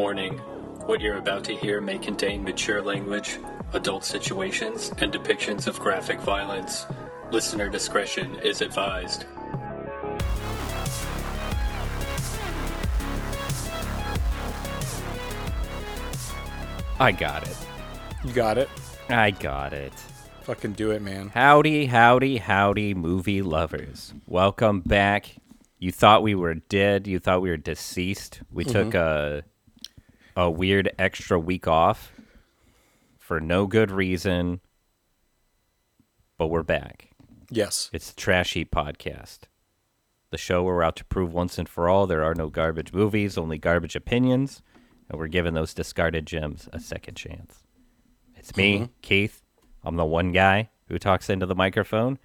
Warning What you're about to hear may contain mature language, adult situations, and depictions of graphic violence. Listener discretion is advised. I got it. You got it. I got it. Fucking do it, man. Howdy, howdy, howdy, movie lovers. Welcome back. You thought we were dead. You thought we were deceased. We mm-hmm. took a a weird extra week off for no good reason, but we're back. Yes. It's the Trash Heap Podcast, the show where we're out to prove once and for all there are no garbage movies, only garbage opinions, and we're giving those discarded gems a second chance. It's me, mm-hmm. Keith. I'm the one guy who talks into the microphone,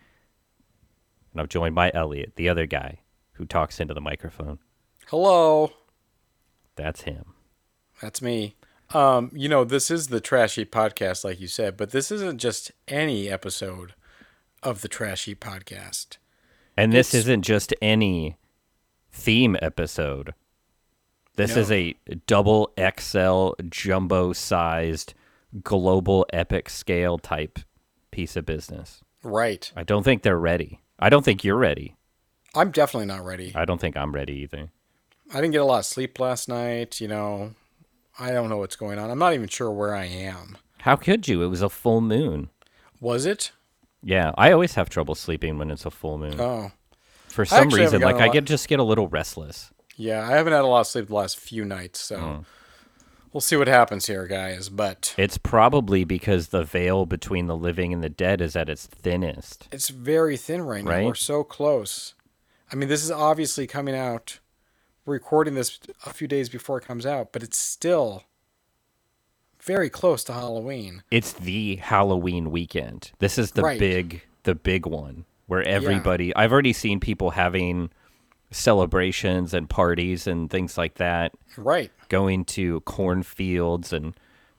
and I'm joined by Elliot, the other guy who talks into the microphone. Hello. That's him. That's me. Um, you know, this is the Trash Heap Podcast, like you said, but this isn't just any episode of the Trash Heap Podcast. And this It's- isn't just any theme episode. This No. is a double XL jumbo sized global epic scale type piece of business. Right. I don't think they're ready. I don't think you're ready. I'm definitely not ready. I don't think I'm ready either. I didn't get a lot of sleep last night, you know. I don't know what's going on. I'm not even sure where I am. How could you? It was a full moon. Was it? Yeah, I always have trouble sleeping when it's a full moon. Oh. For some reason, like I get just get a little restless. Yeah, I haven't had a lot of sleep the last few nights, so Hmm. we'll see what happens here, guys. But It's probably because the veil between the living and the dead is at its thinnest. it's very thin right now. Right? We're so close. I mean, this is obviously coming out. We're recording this a few days before it comes out, but it's still very close to Halloween. it's the Halloween weekend. This is the Right. big the big one where everybody I've already seen people having celebrations and parties and things like that, Right. going to cornfields and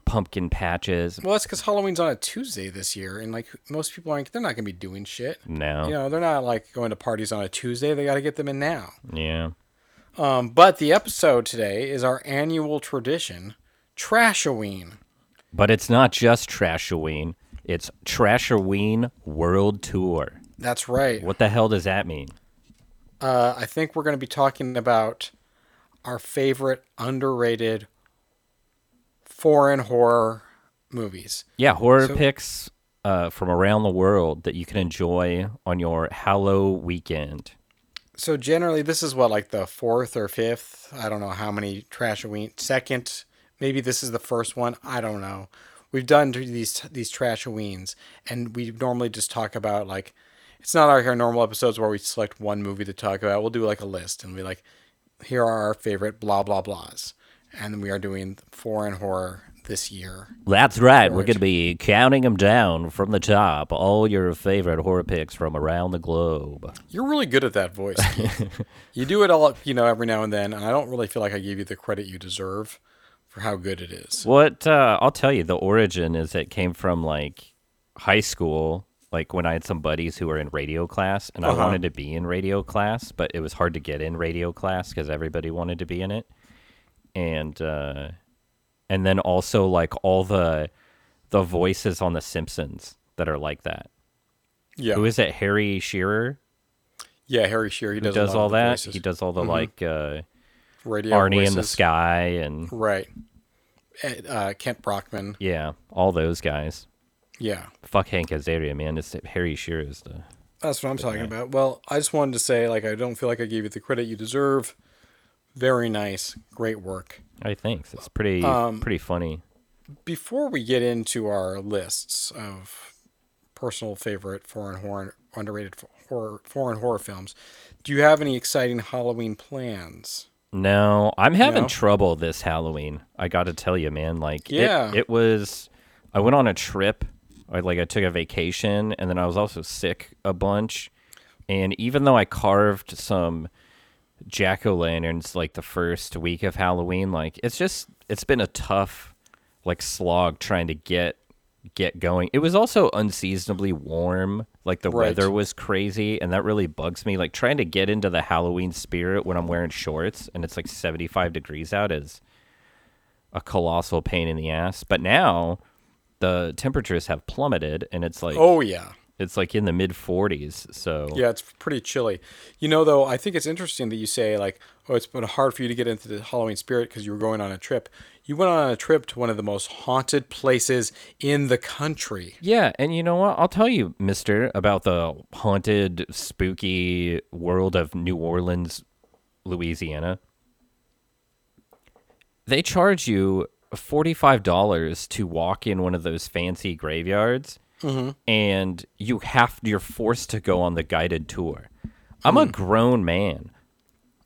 pumpkin patches. Well, that's because Halloween's on a Tuesday this year, and like most people aren't. They're not gonna be doing shit. No. You know, they're not like going to parties on a Tuesday. They got to get them in now. Yeah. Um, but the episode today is our annual tradition, Trashoween. But it's not just Trashoween. It's Trashoween World Tour. That's right. What the hell does that mean? Uh, I think we're going to be talking about our favorite underrated foreign horror movies. Yeah, horror So- picks uh, from around the world that you can enjoy on your Hallow weekend. So generally, this is what like the fourth or fifth. I don't know how many Trashoween. Second, maybe this is the first one. I don't know. We've done these these Trashoweens, and we normally just talk about like it's not our normal episodes where we select one movie to talk about. We'll do like a list and be like, here are our favorite blah blah blahs, and we are doing foreign horror this year. That's right. We're going to be counting them down from the top. All your favorite horror picks from around the globe. You're really good at that voice. You do it all, you know, every now and then, and I don't really feel like I give you the credit you deserve for how good it is. What uh, I'll tell you, the origin is it came from like high school, like when I had some buddies who were in radio class, and I Uh-huh. wanted to be in radio class, but it was hard to get in radio class because everybody wanted to be in it, and uh, and then also like all the the voices on The Simpsons that are like that. Yeah. Who is it? Harry Shearer Yeah, Harry Shearer. He does, does, all that. voices. Mm-hmm. He does all the like uh, radio Arnie in the. Sky and Right. Uh, Kent Brockman. yeah, all those guys. Yeah, Fuck Hank Azaria, man. It's Harry Shearer is the that's what I'm talking about. Well, I just wanted to say, like, I don't feel like I gave you the credit you deserve. Very nice, great work. I think it's pretty Um, pretty funny. Before we get into our lists of personal favorite foreign horror, underrated horror, foreign horror films, do you have any exciting Halloween plans? No, I'm having No? trouble this Halloween. I got to tell you, man. Like, it- Yeah. it, was. I went on a trip. I like I took a vacation, and then I was also sick a bunch. And even though I carved some jack o' lanterns like the first week of Halloween, like it's just it's been a tough like slog trying to get get going. It was also unseasonably warm. Like the Right. weather was crazy and that really bugs me. Like trying to get into the Halloween spirit when I'm wearing shorts and it's like 75 degrees out is a colossal pain in the ass. But now the temperatures have plummeted and it's like Oh yeah. It's like in the mid 40s. So Yeah, it's pretty chilly. You know, though, I think it's interesting that you say like, "Oh, it's been hard for you to get into the Halloween spirit because you were going on a trip." You went on a trip to one of the most haunted places in the country. Yeah, and you know what? I'll tell you, mister, about the haunted, spooky world of New Orleans, Louisiana. They charge you $45 to walk in one of those fancy graveyards, Mm-hmm. and you have you're forced to go on the guided tour. I'm a mm. grown man.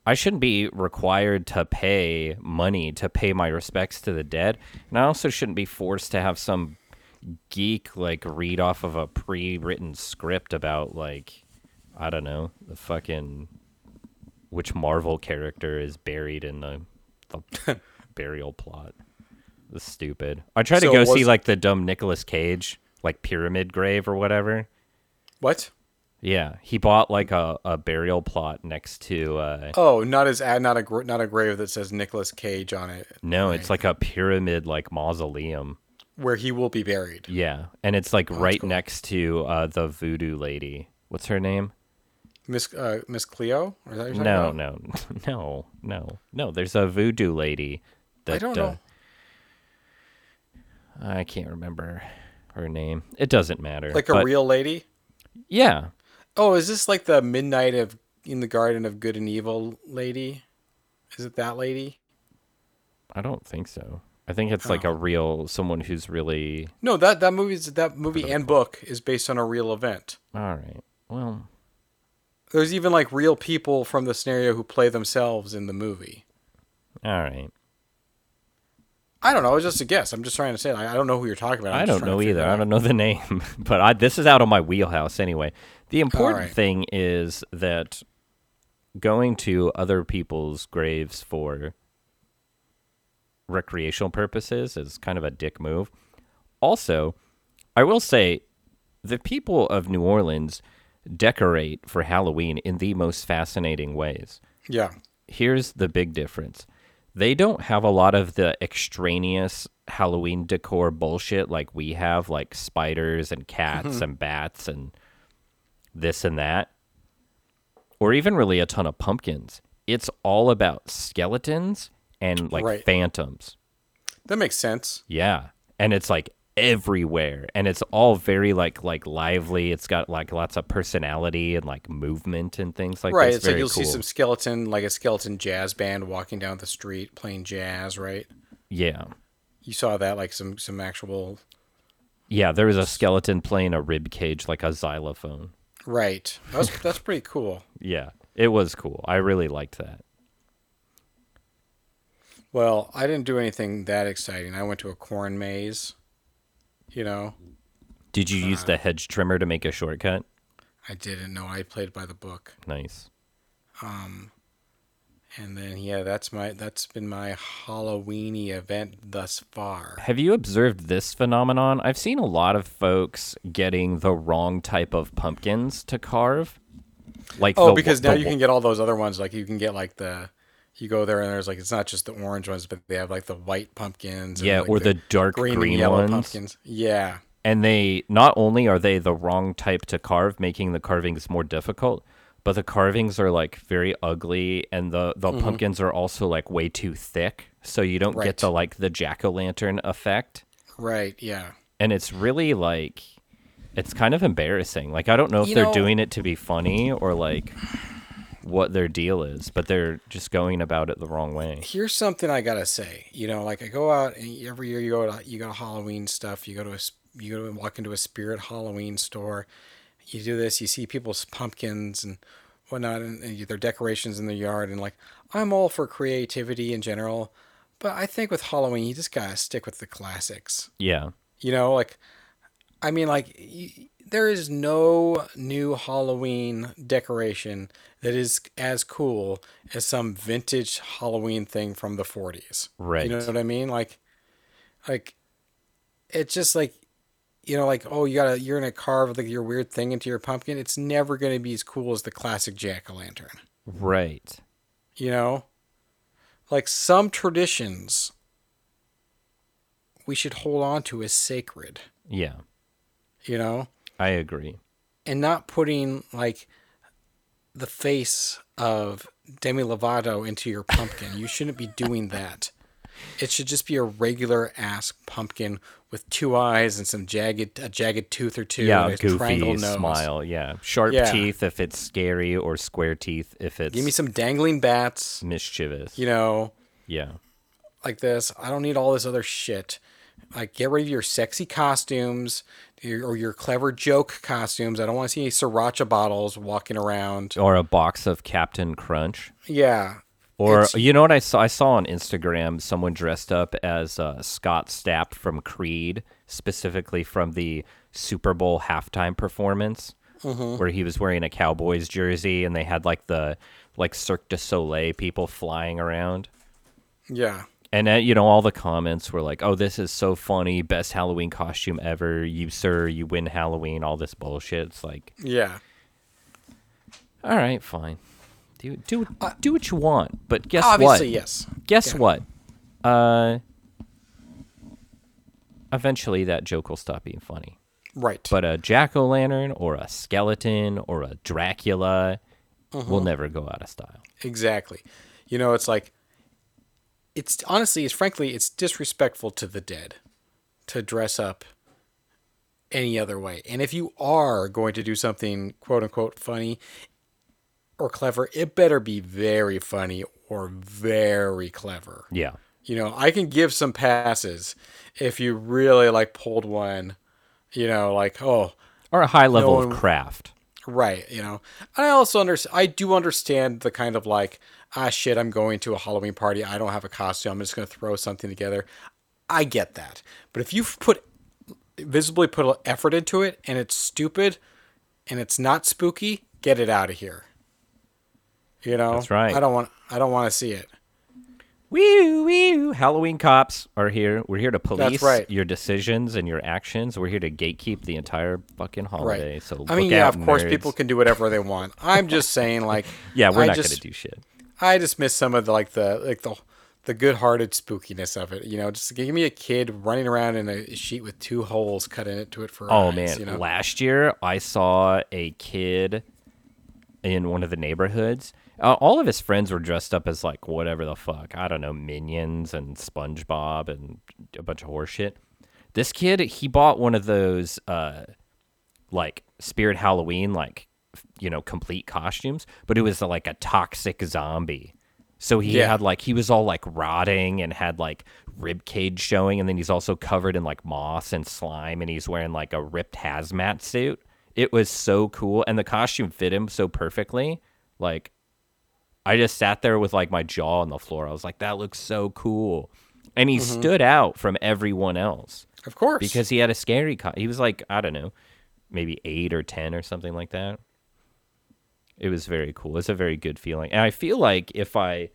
I shouldn't be required to pay money to pay my respects to the dead, and I also shouldn't be forced to have some geek like read off of a pre-written script about like I don't know the fucking which Marvel character is buried in the the burial plot. It's stupid. I tried So to go see like the dumb Nicolas Cage like pyramid grave or whatever. What? Yeah, he bought like a, a burial plot next to uh Oh, not as ad, not a not a grave that says Nicolas Cage on it, no, it's like a pyramid like mausoleum. where he will be buried. Yeah, and it's like right cool. next to uh the voodoo lady. What's her name? Miss uh, Miss Cleo? Is that what you're No, about? no, no, no, no. There's a voodoo lady. That, I don't uh, know. I can't remember her name. It doesn't matter. like a but- real lady. Yeah, Oh, is this like the Midnight of in the Garden of Good and Evil lady? Is it that lady? I don't think so. I think it's like Oh. a real someone who's really No, that that movie's that movie and book is based on a real event. all right. Well, There's even like real people from the scenario who play themselves in the movie. all right. I don't know. It's just a guess. I'm just trying to say. I, I don't know who you're talking about. I'm I don't know either. I don't know the name, but I, this is out of my wheelhouse anyway. The important right. thing is that going to other people's graves for recreational purposes is kind of a dick move. Also, I will say the people of New Orleans decorate for Halloween in the most fascinating ways Yeah. here's the big difference. They don't have a lot of the extraneous Halloween decor bullshit like we have, like spiders and cats Mm-hmm. and bats and this and that, or even really a ton of pumpkins. It's all about skeletons and like Right. phantoms. That makes sense. Yeah. And it's like everywhere and it's all very like like lively. It's got like lots of personality and like movement and things like that. right. It's like you'll cool. see some skeleton, like a skeleton jazz band walking down the street playing jazz. Right. Yeah. You saw that, like some some actual. Yeah, there was a skeleton playing a rib cage like a xylophone. Right. That's that's pretty cool. Yeah, it was cool. I really liked that. Well, I didn't do anything that exciting. I went to a corn maze. You know, Did you Uh, use the hedge trimmer to make a shortcut? I didn't know. I played by the book. Nice. Um, and then yeah, that's my that's been my Halloweeny event thus far. Have you observed this phenomenon? I've seen a lot of folks getting the wrong type of pumpkins to carve. Like Oh, the- because the now you can get all those other ones. Like you can get like the you go there and there's like it's not just the orange ones, but they have like the white pumpkins. and, yeah, like, or the, dark green, green, yellow ones. pumpkins. Yeah, And they not only are they the wrong type to carve, making the carvings more difficult, but the carvings are like very ugly, and the the pumpkins are also like way too thick, so you don't Mm-hmm. Right. get the like the jack o' lantern effect. right. Yeah. and it's really like it's kind of embarrassing like i don't know if You they're know- doing it to be funny or like what their deal is but they're just going about it the wrong way Here's something I gotta say. You know, like I go out and every year you go to you go to Halloween stuff. You go to a you go to walk into a spirit Halloween store. You do this. You see people's pumpkins and whatnot, and, and their decorations in their yard. And like, I'm all for creativity in general, but I think with Halloween you just gotta stick with the classics. yeah You know, like, I mean, like, y- there is no new Halloween decoration that is as cool as some vintage Halloween thing from the 40s. Right. You know what I mean? Like, like, it's just like, you know, like, oh, you gotta, you're gonna carve like your weird thing into your pumpkin. It's never gonna be as cool as the classic jack o' lantern. right You know, like some traditions we should hold on to as sacred, Yeah, you know? I agree. And not putting like the face of Demi Lovato into your pumpkin. you shouldn't be doing that. It should just be a regular ass pumpkin with two eyes and some jagged a jagged tooth or two Yeah, and a a triangle goofy smile. Yeah, sharp Yeah. teeth if it's scary, or square teeth if it's Give me some dangling bats, mischievous. you know, Yeah, like this. I don't need all this other shit. Like, get rid of your sexy costumes or your clever joke costumes. I don't want to see any sriracha bottles walking around. or a box of Captain Crunch. Yeah. Or It's- you know what I saw? I saw on Instagram someone dressed up as uh, Scott Stapp from Creed, specifically from the Super Bowl halftime performance, Mm-hmm. where he was wearing a Cowboys jersey and they had like the like Cirque du Soleil people flying around. Yeah. And uh, you know, all the comments were like, "Oh, this is so funny! Best Halloween costume ever! You sir, you win Halloween!" All this bullshit. It's like, Yeah. all right, fine, do do do what you want, but guess Obviously, what? yes. Guess Yeah. what? Uh, eventually that joke will stop being funny. Right. But a jack o' lantern or a skeleton or a Dracula Mm-hmm. will never go out of style. Exactly. You know, it's like it's honestly, it's frankly, it's disrespectful to the dead to dress up any other way. And if you are going to do something quote unquote funny or clever, it better be very funny or very clever. Yeah. You know, I can give some passes if you really like pulled one, you know, like, oh, Or a high level No of craft. Right, you know. I also understand I do understand the kind of like, ah shit, I'm going to a Halloween party. I don't have a costume. I'm just going to throw something together. I get that. But if you've put visibly put effort into it and it's stupid and it's not spooky, get it out of here. You know? That's right. I don't want I don't want to see it. Wee wee. Halloween cops are here. We're here to police right. your decisions and your actions. We're here to gatekeep the entire fucking holiday. Right. So I mean, yeah, of course nerds. people can do whatever they want. I'm just saying like Yeah, we're I not just, gonna do shit. I just miss some of the like the like the the good-hearted spookiness of it. You know, just give me a kid running around in a sheet with two holes cut into it for Oh eyes, man, You know? last year I saw a kid in one of the neighborhoods. Uh, all of his friends were dressed up as like whatever the fuck. I don't know, minions and SpongeBob and a bunch of horseshit. This kid, he bought one of those uh like Spirit Halloween like you know, complete costumes, but it was like a toxic zombie. So he Yeah. had like he was all like rotting and had like rib cage showing, and then he's also covered in like moss and slime, and he's wearing like a ripped hazmat suit. It was so cool, and the costume fit him so perfectly. Like, I just sat there with like my jaw on the floor. I was like, "That looks so cool," and he mm-hmm. stood out from everyone else Of course. because he had a scary. Co- he was like I don't know, maybe eight or ten or something like that. It was very cool. It's a very good feeling, and I feel like if I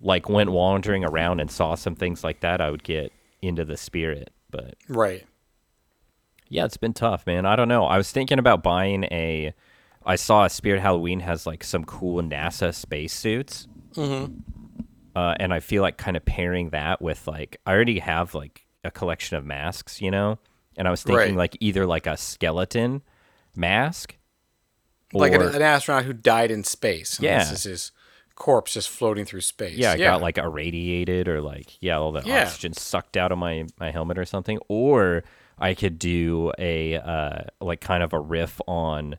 like went wandering around and saw some things like that, I would get into the spirit. But right. yeah, it's been tough, man. I don't know. I was thinking about buying a. I saw a Spirit Halloween has like some cool NASA spacesuits. Mm-hmm. Uh, and I feel like kind of pairing that with like I already have like a collection of masks, you know, and I was thinking Right. like either like a skeleton mask, Like an, an astronaut who died in space. and Yeah. This is his corpse just floating through space. yeah, I got like irradiated or like yeah, all the Yeah. oxygen sucked out of my my helmet or something. Or I could do a uh like kind of a riff on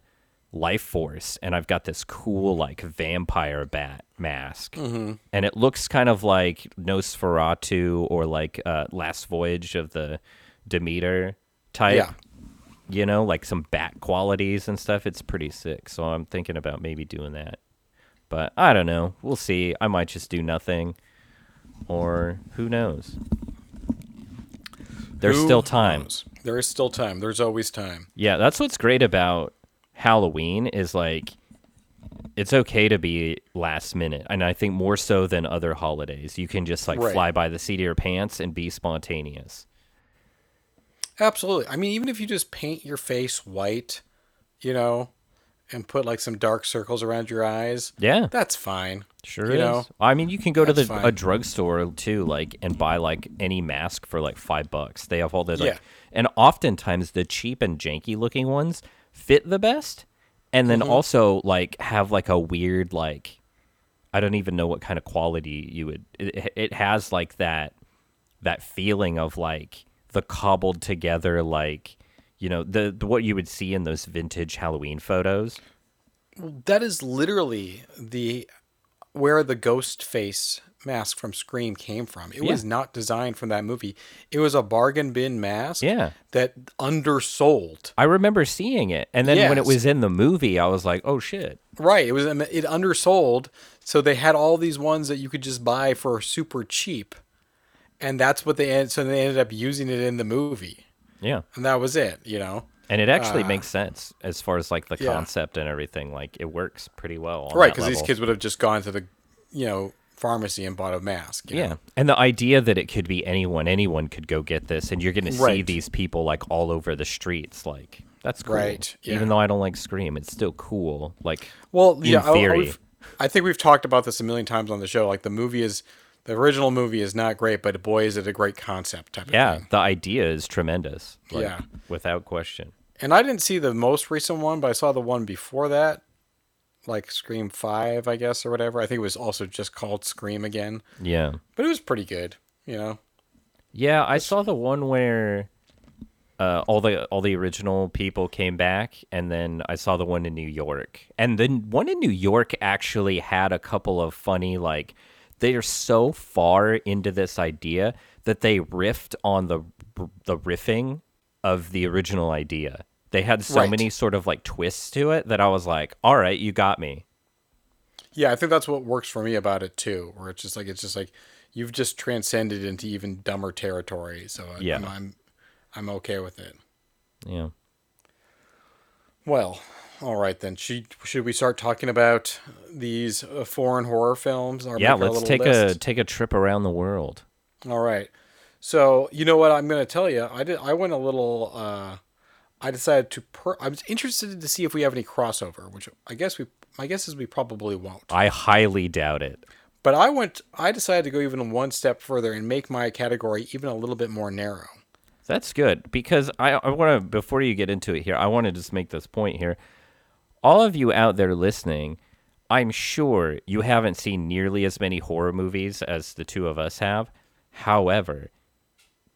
Lifeforce, and I've got this cool like vampire bat mask, Mm-hmm. and it looks kind of like Nosferatu or like uh, Last Voyage of the Demeter type. Yeah. You know, like some bat qualities and stuff. It's pretty sick. So I'm thinking about maybe doing that. But I don't know. We'll see. I might just do nothing. Or who knows? There's Who still time. knows? There is still time. There's always time. Yeah, that's what's great about Halloween is like it's okay to be last minute. And I think more so than other holidays. You can just like Right. fly by the seat of your pants and be spontaneous. Absolutely. I mean, even if you just paint your face white, you know, and put like some dark circles around your eyes. Yeah, That's fine. sure you is. know, I mean, you can go to the fine. a drugstore too, like, and buy like any mask for like five bucks. They have all the like, Yeah. and oftentimes the cheap and janky looking ones fit the best, and then Mm-hmm. also like have like a weird like, I don't even know what kind of quality you would. It, it has like that that feeling of like the cobbled together like you know the, the what you would see in those vintage Halloween photos. That is literally the where the ghost face mask from Scream came from. It was not designed from that movie. It was a bargain bin mask Yeah. that undersold. I remember seeing it, and then when it was in the movie, I was like, "Oh shit!" Right, it was it undersold, so they had all these ones that you could just buy for super cheap. And that's what they so they ended up using it in the movie. Yeah, And that was it, you know. and it actually makes sense as far as like the Uh, yeah. concept and everything. Like it works pretty well. On Right, because these kids would have just gone to the, you know, pharmacy and bought a mask. you Yeah, know? and the idea that it could be anyone, anyone could go get this, and you're going to see Right. these people like all over the streets. Like that's cool. Right, yeah. Even though I don't like Scream, it's still cool. Like Well, in yeah, I- I, theory. I think we've talked about this a million times on the show. Like the movie is, the original movie is not great, but boy, is it a great concept type of yeah, the idea is tremendous. Like, Yeah. without question. And I didn't see the most recent one, but I saw the one before that, like Scream Five, I guess, or whatever. I think it was also just called Scream again, Yeah. but it was pretty good. You know, Yeah, I saw the one where uh, all the all the original people came back, and then I saw the one in New York, and the one in New York actually had a couple of funny like they are so far into this idea that they riffed on the the riffing of the original idea. They had so Right. many sort of like twists to it that I was like, "All right, you got me." yeah, I think that's what works for me about it too. Where it's just like it's just like you've just transcended into even dumber territory. So I- Yeah. I'm, I'm I'm okay with it. Yeah. Well, all right then. Should should we start talking about these uh, foreign horror films? Or Yeah, let's take a take a trip around the world. All right. So you know what I'm going to tell you? I did. I went a little. Uh, I decided to. Per- I was interested to see if we have any crossover, which I guess we. My guess is we probably won't. I highly doubt it. But I went. I decided to go even one step further and make my category even a little bit more narrow. That's good because I, I want to, before you get into it here, I want to just make this point here. All of you out there listening, I'm sure you haven't seen nearly as many horror movies as the two of us have. However,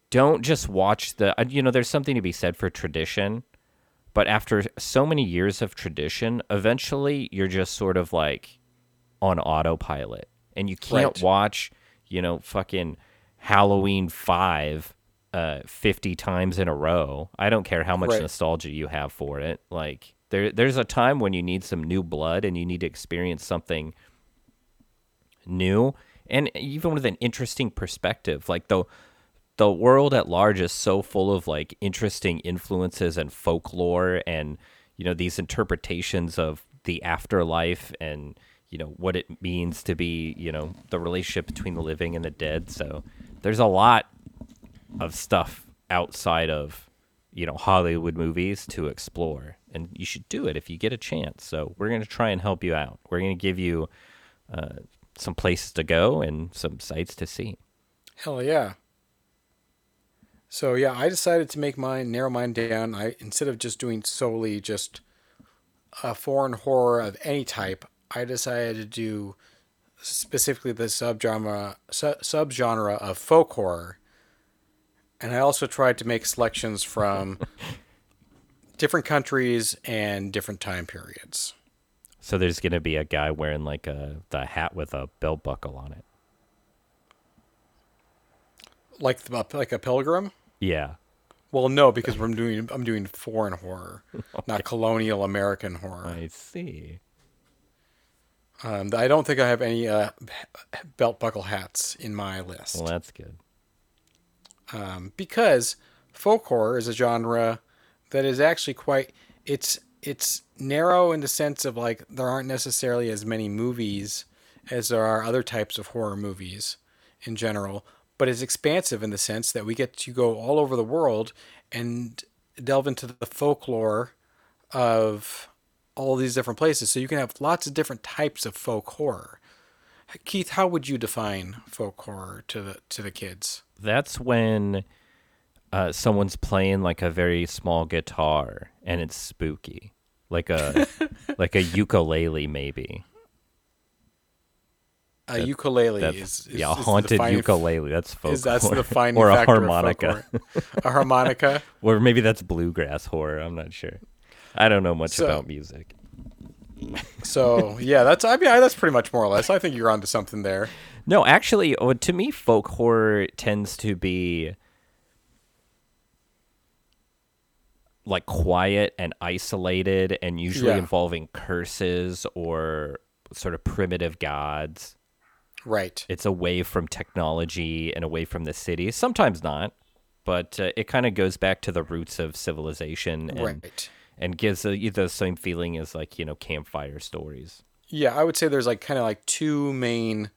don't just watch the, uh, you know, there's something to be said for tradition. But after so many years of tradition, eventually you're just sort of like on autopilot. And you can't Right. watch, you know, fucking Halloween 5 uh, 50 times in a row. I don't care how much Right. nostalgia you have for it. Like there there's a time when you need some new blood and you need to experience something new and even with an interesting perspective. Like the the world at large is so full of like interesting influences and folklore and you know these interpretations of the afterlife and you know what it means to be you know the relationship between the living and the dead so there's a lot of stuff outside of you know Hollywood movies to explore and you should do it if you get a chance so we're going to try and help you out we're going to give you uh, some places to go and some sites to see Hell yeah. So yeah, I decided to make mine narrow mine down. I instead of just doing solely just a foreign horror of any type, I decided to do specifically the subgenre su- subgenre of folk horror. And I also tried to make selections from different countries and different time periods. So there's gonna be a guy wearing like a the hat with a belt buckle on it. Like the, like a pilgrim? Yeah. Well, no, because I'm doing I'm doing foreign horror, not colonial American horror. I see. Um, I don't think I have any uh, belt buckle hats in my list Well, that's good. um, because folk horror is a genre that is actually quite it's it's narrow in the sense of like there aren't necessarily as many movies as there are other types of horror movies in general, but it's expansive in the sense that we get to go all over the world and delve into the folklore of all these different places. So you can have lots of different types of folk horror. Keith, how would you define folk horror to the to the kids? That's when uh, someone's playing like a very small guitar and it's spooky, like a like a ukulele maybe. A ukulele That's is, is yeah, a is haunted defining- ukulele. That's folk Is that's the horror. defining or a factor of folk harmonica, a harmonica. or maybe that's bluegrass horror. I'm not sure. I don't know much So- about music. So yeah, that's I mean that's pretty much more or less. I think you're onto something there. No, actually, uh, to me, folk horror tends to be like quiet and isolated, and usually Yeah. involving curses or sort of primitive gods. Right. It's away from technology and away from the city. Sometimes not, but uh, it kind of goes back to the roots of civilization and Right. and gives the, the same feeling as like you know campfire stories. Yeah, I would say there's like kind of like two main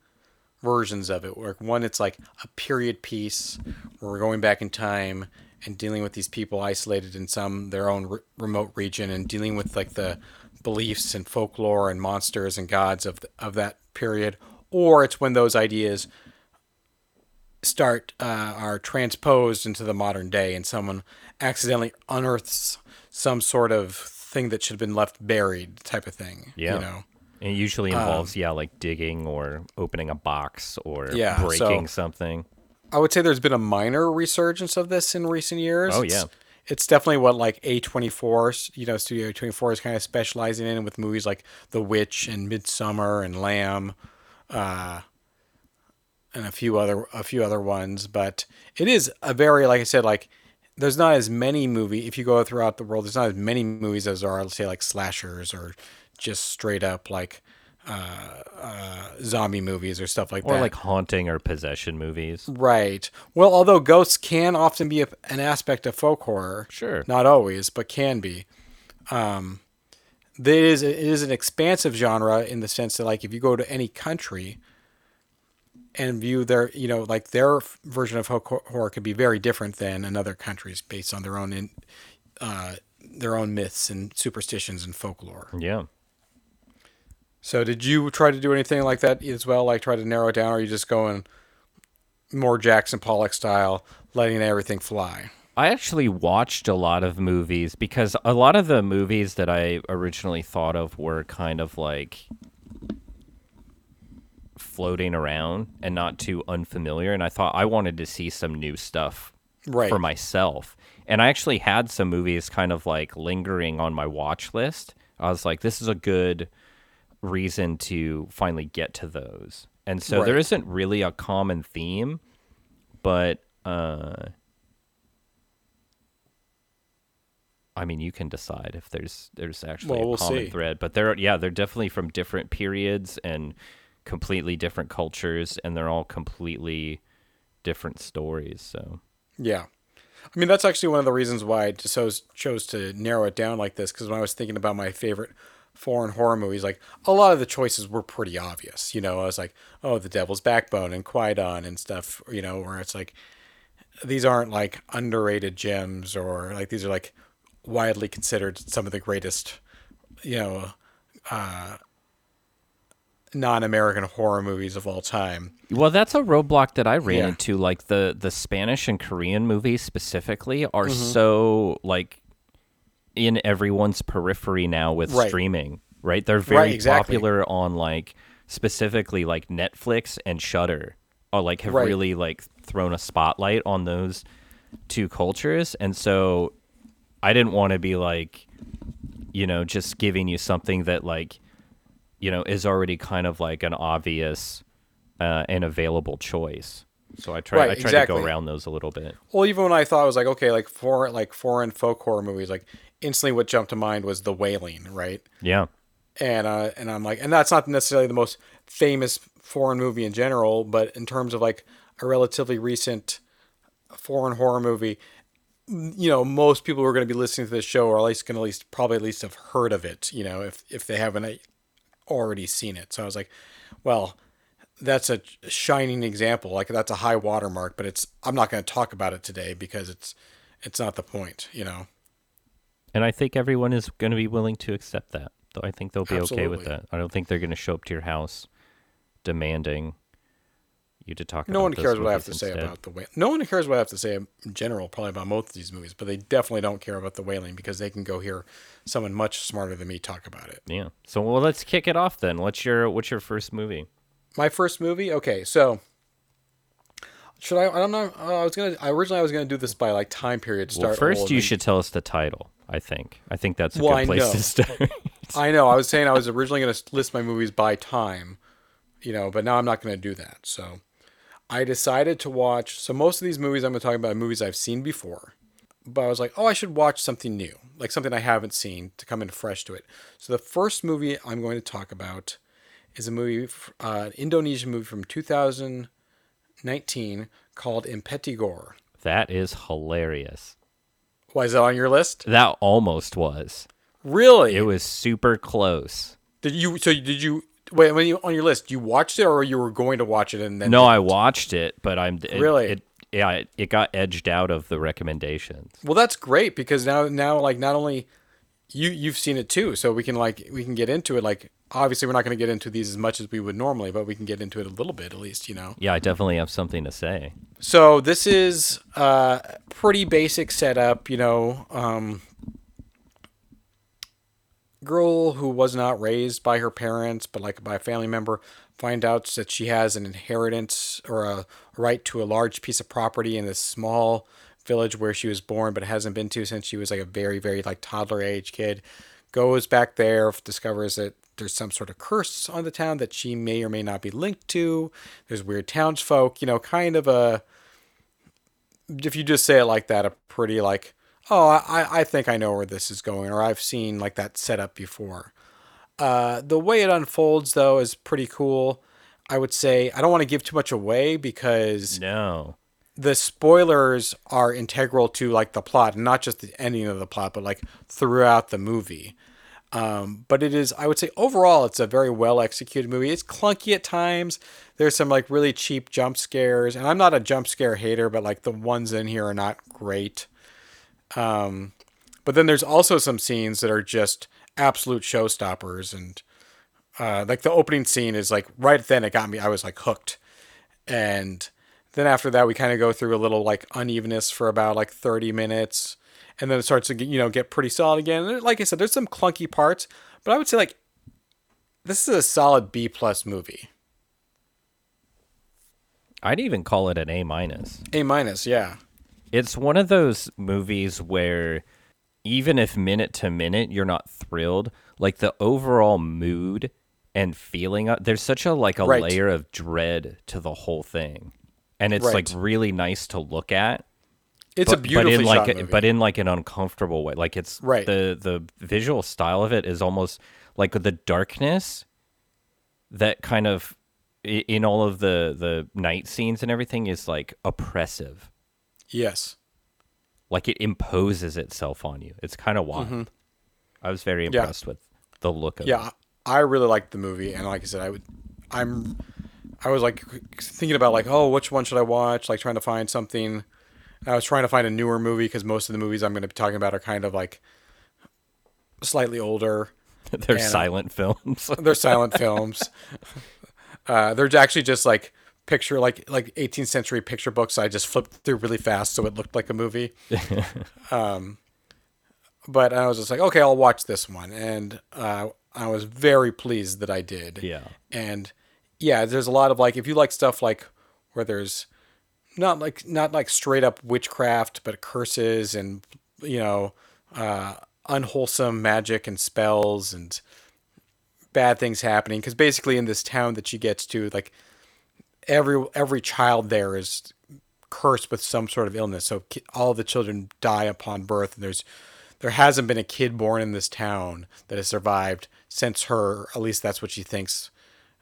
versions of it. Where one, it's like a period piece where we're going back in time and dealing with these people isolated in some their own re- remote region and dealing with like the beliefs and folklore and monsters and gods of the, of that period. Or it's when those ideas start uh, are transposed into the modern day and someone accidentally unearths some sort of thing that should have been left buried type of thing Yeah. you know it usually involves yeah like digging or opening a box or Um, Yeah, breaking so- something. I would say there's been a minor resurgence of this in recent years. Oh, It's- yeah. It's definitely what like A24, you know, Studio A24 is kind of specializing in with movies like The Witch and Midsommar and Lamb, uh, and a few other a few other ones. But it is a very like I said like there's not as many movie if you go throughout the world. There's not as many movies as there are let's say like slashers or just straight up like uh, uh, zombie movies or stuff like Or that. Or like haunting or possession movies. Right. Well, although ghosts can often be a, an aspect of folk horror, Sure. not always, but can be. Um, it is it is an expansive genre in the sense that like if you go to any country and view their you know like their version of folk horror could be very different than another country's based on their own in, uh, their own myths and superstitions and folklore. Yeah. So did you try to do anything like that as well? Like try to narrow it down, or are you just going more Jackson Pollock style, letting everything fly? I actually watched a lot of movies because a lot of the movies that I originally thought of were kind of like floating around and not too unfamiliar. And I thought I wanted to see some new stuff Right. for myself. And I actually had some movies kind of like lingering on my watch list. I was like, this is a good reason to finally get to those. And so there Right. isn't really a common theme, but uh I mean, you can decide if there's there's actually Well, a we'll common see. thread, but they're yeah, they're definitely from different periods and completely different cultures, and they're all completely different stories. So Yeah. I mean, that's actually one of the reasons why I chose, chose to narrow it down like this. Because when I was thinking about my favorite foreign horror movies, like a lot of the choices were pretty obvious. You know, I was like, oh, The Devil's Backbone and Kwaidan and stuff. You know, where it's like these aren't like underrated gems or like these are like widely considered some of the greatest, you know, uh, non-American horror movies of all time. Well, that's a roadblock that I ran Yeah. into. Like the the Spanish and Korean movies specifically are Mm-hmm. so like in everyone's periphery now with Right. streaming, right? They're very exactly. popular on like specifically like Netflix and Shudder. Or like have Right. really like thrown a spotlight on those two cultures, and so I didn't want to be like, you know, just giving you something that like, you know, is already kind of like an obvious uh, and available choice. So I try Right, I try to go around those a little bit. Well, even when I thought I was like, okay, like foreign, like foreign folk horror movies, like instantly what jumped to mind was The Wailing, right? Yeah. And uh, and I'm like, and that's not necessarily the most famous foreign movie in general, but in terms of like a relatively recent foreign horror movie, you know, most people who are going to be listening to this show are at least going to at least probably at least have heard of it, you know, if if they haven't already seen it. So I was like, well, that's a shining example. Like that's a high watermark, but it's I'm not going to talk about it today because it's it's not the point, you know. And I think everyone is going to be willing to accept that. Though I think they'll be okay with that. I don't think they're going to show up to your house demanding you to talk. No about one cares what I have to movies say about the whale. No one cares what I have to say in general, probably about most of these movies, but they definitely don't care about the Wailing because they can go hear someone much smarter than me talk about it. Yeah. So well, let's kick it off then. What's your What's your first movie? My first movie, okay, so should I? I don't Uh, I was gonna. I originally I was gonna do this by like time period. Start Well, first you should tell us the title. I think. I think that's a Well, good I place know. to start. I know. I was saying I was originally going to list my movies by time, you know, but now I'm not going to do that. So I decided to watch. So most of these movies I'm going to talk about are movies I've seen before, but I was like, oh, I should watch something new, like something I haven't seen to come in fresh to it. So the first movie I'm going to talk about is a movie, uh, an Indonesian movie from 2019 called Impetigore. that is hilarious. Why is that on your list? That almost was. Really? It was super close. Did you? So did you? Wait, when you on your list, you watched it or you were going to watch it and then? No, I watched it, but I'm it, Really? It, yeah, it, it got edged out of the recommendations. Well, that's great because now now like not only you you've seen it too, so we can like we can get into it. Like obviously we're not going to get into these as much as we would normally, but we can get into it a little bit at least, you know. Yeah, I definitely have something to say. So this is uh pretty basic setup, you know. Um, girl who was not raised by her parents, but like by a family member, find out that she has an inheritance or a right to a large piece of property in this small village where she was born, but hasn't been to since she was like a very, very like toddler age kid. Goes back there, discovers that there's some sort of curse on the town that she may or may not be linked to. There's weird townsfolk, you know, kind of a if you just say it like that, a pretty like, oh, I, I think I know where this is going, or I've seen like that setup before. Uh, the way it unfolds though is pretty cool. I would say I don't want to give too much away because No. The spoilers are integral to like the plot, not just the ending of the plot, but like throughout the movie. Um, but it is, I would say, overall, it's a very well executed movie. It's clunky at times. There's some like really cheap jump scares, and I'm not a jump scare hater, but like the ones in here are not great. Um, but then there's also some scenes that are just absolute showstoppers, and uh, like the opening scene is like right then it got me. I was like hooked, and then after that we kind of go through a little like unevenness for about like 30 minutes and then it starts to get, you know get pretty solid again and like i said there's some clunky parts but i would say like this is a solid b plus movie I'd even call it an A minus. a minus yeah It's one of those movies where even if minute to minute you're not thrilled, like the overall mood and feeling of, there's such a like a Right. layer of dread to the whole thing. And it's Right. like really nice to look at. it's but, a beautifully but in like shot a- movie. but in like an uncomfortable way. Like it's Right. the the visual style of it is almost like the darkness that kind of in all of the the night scenes and everything is like oppressive. yes Like it imposes itself on you. It's kind of wild. I was very Mm-hmm. Yeah. impressed with the look of it. yeah i really liked the movie and like i said i would i'm i was like thinking about like oh which one should i watch like trying to find something i was trying to find a newer movie because most of the movies i'm going to be talking about are kind of like slightly older They're silent films. they're silent films. Uh, they're actually just like picture like like 18th century picture books. I just flipped through really fast so it looked like a movie. um, but I was just like, okay, I'll watch this one, and uh, I was very pleased that I did. yeah. And yeah, there's a lot of like if you like stuff like where there's not like not like straight up witchcraft, but curses and you know uh, unwholesome magic and spells and bad things happening. Because basically in this town that she gets to, like every every child there is cursed with some sort of illness. So all the children die upon birth, and there's there hasn't been a kid born in this town that has survived since her. At least that's what she thinks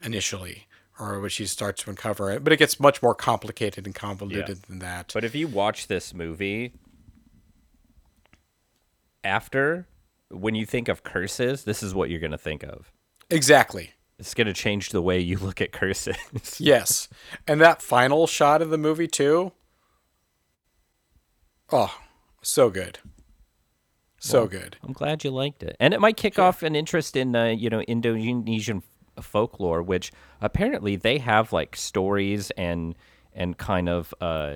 initially, or what she starts to uncover it. But it gets much more complicated and convoluted than that. But if you watch this movie after, when you think of curses, this is what you're going to think of. exactly. It's going to change the way you look at curses. Yes. And that final shot of the movie too. Oh, so good. So good. I'm glad you liked it, and it might kick off an interest in uh, you know Indonesian folklore, which apparently they have like stories and and kind of uh,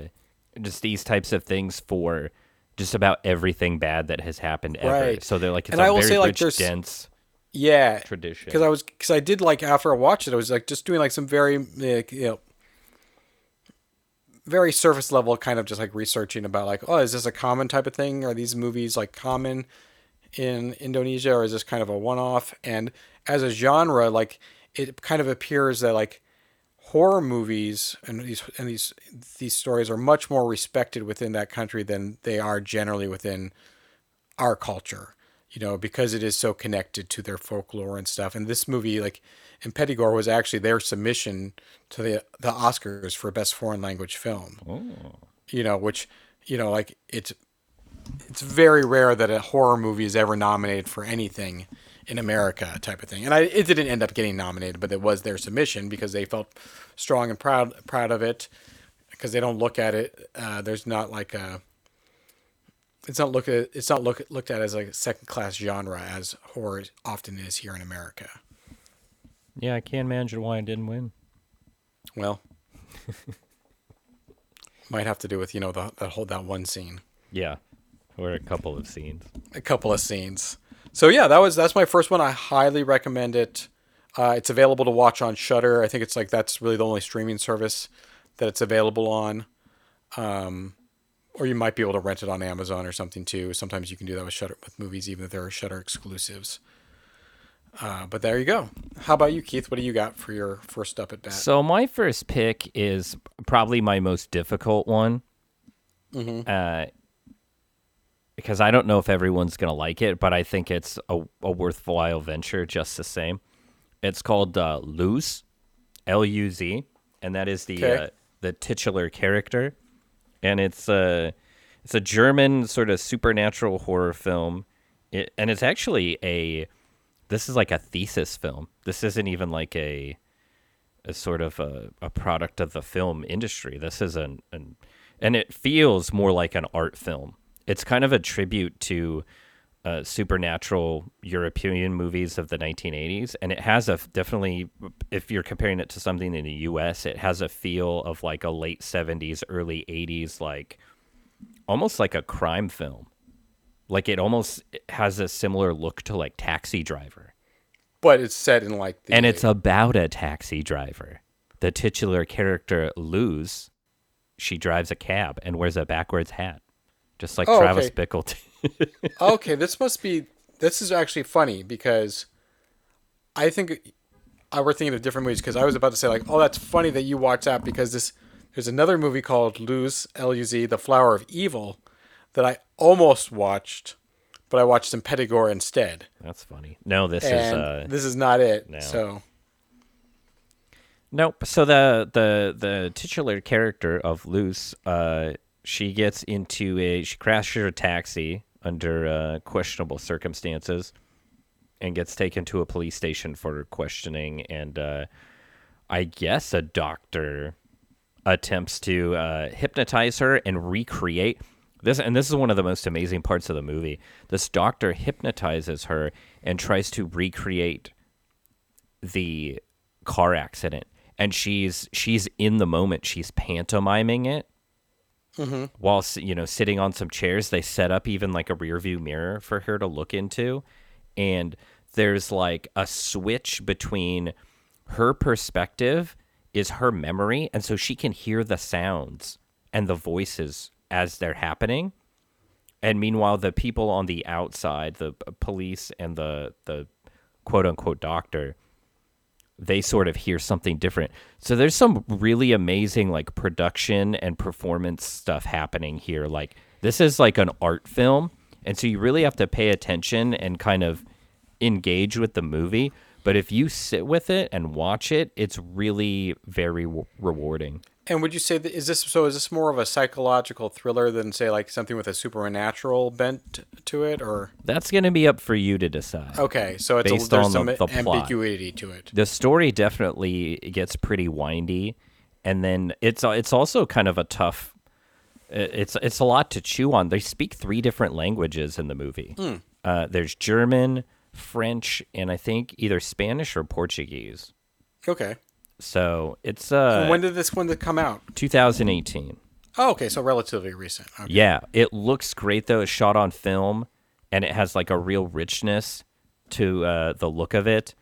just these types of things for just about everything bad that has happened ever. Right. So they're like it's And a I will very say, like, rich, there's- dense Yeah, tradition. because I was because I did like after I watched it, I was like just doing like some very like, you know very surface level kind of just like researching about like oh is this a common type of thing are these movies like common in Indonesia or is this kind of a one off and as a genre like it kind of appears that like horror movies and these and these these stories are much more respected within that country than they are generally within our culture, you know, because it is so connected to their folklore and stuff. And this movie, like Impetigore, was actually their submission to the the Oscars for best foreign language film. Oh. You know, which you know, like it's it's very rare that a horror movie is ever nominated for anything in America, type of thing. And I, it didn't end up getting nominated, but it was their submission because they felt strong and proud proud of it. Because they don't look at it, uh, there's not like a it's not look at it's not look, looked at as like a second class genre as horror often is here in America. yeah, I can't imagine why I didn't win. Well, might have to do with you know the, that whole that one scene, Yeah, or a couple of scenes. a couple of scenes. So yeah, that was that's my first one. I highly recommend it. Uh, it's available to watch on Shudder. I think it's like that's really the only streaming service that it's available on. Um, or you might be able to rent it on Amazon or something too. Sometimes you can do that with Shudder with movies, even if they're Shudder exclusives. Uh, but there you go. How about you, Keith? What do you got for your first up at bat? So my first pick is probably my most difficult one, uh, because I don't know if everyone's gonna like it, but I think it's a, a worthwhile venture just the same. It's called uh, Luz, L U Z, and that is the uh, the titular character, and it's a it's a German sort of supernatural horror film, it, and it's actually a this is like a thesis film. This isn't even like a a sort of a, a product of the film industry. This is an, an and it feels more like an art film. It's kind of a tribute to uh, supernatural European movies of the 1980s, and it has a definitely, if you're comparing it to something in the U.S., it has a feel of like a late 70s, early 80s, like almost like a crime film. Like it almost has a similar look to like Taxi Driver but it's set in like the and it's about a taxi driver. The titular character Luz, she drives a cab and wears a backwards hat, just like Oh, Travis okay. Bickle. okay. This must be. This is actually funny because I think I were thinking of different movies because I was about to say like, oh, that's funny that you watch that because this there's another movie called Luz L U Z, The Flower of Evil, that I almost watched, but I watched Impetigore instead. That's funny. No, this is uh, this is not it. no. So Nope. So the the the titular character of Luz, uh, she gets into a she crashes a taxi under uh, questionable circumstances, and gets taken to a police station for questioning. And uh, I guess a doctor attempts to uh, hypnotize her and recreate this. And this is one of the most amazing parts of the movie. This doctor hypnotizes her and tries to recreate the car accident and she's she's in the moment she's pantomiming it Mm-hmm. while you know sitting on some chairs they set up even like a rear view mirror for her to look into. And there's like a switch between her perspective is her memory and so she can hear the sounds and the voices as they're happening. And meanwhile the people on the outside the police and the the quote unquote doctor they sort of hear something different. So there's some really amazing like production and performance stuff happening here. Like this is like an art film, and so you really have to pay attention and kind of engage with the movie. But if you sit with it and watch it, it's really very w- rewarding. And would you say that is this so? Is this more of a psychological thriller than say like something with a supernatural bent to it, or That's going to be up for you to decide. okay? So it's Based a, there's on some the- the plot. ambiguity to it. the story definitely gets pretty windy and then it's it's also kind of a tough It's it's a lot to chew on. They speak three different languages in the movie. Uh, there's German, French, and I think either Spanish or Portuguese. Okay. So it's uh when did this one come out? 2018. Oh, okay, so relatively recent. Okay. Yeah, it looks great though. It's shot on film, and it has like a real richness to uh, the look of it.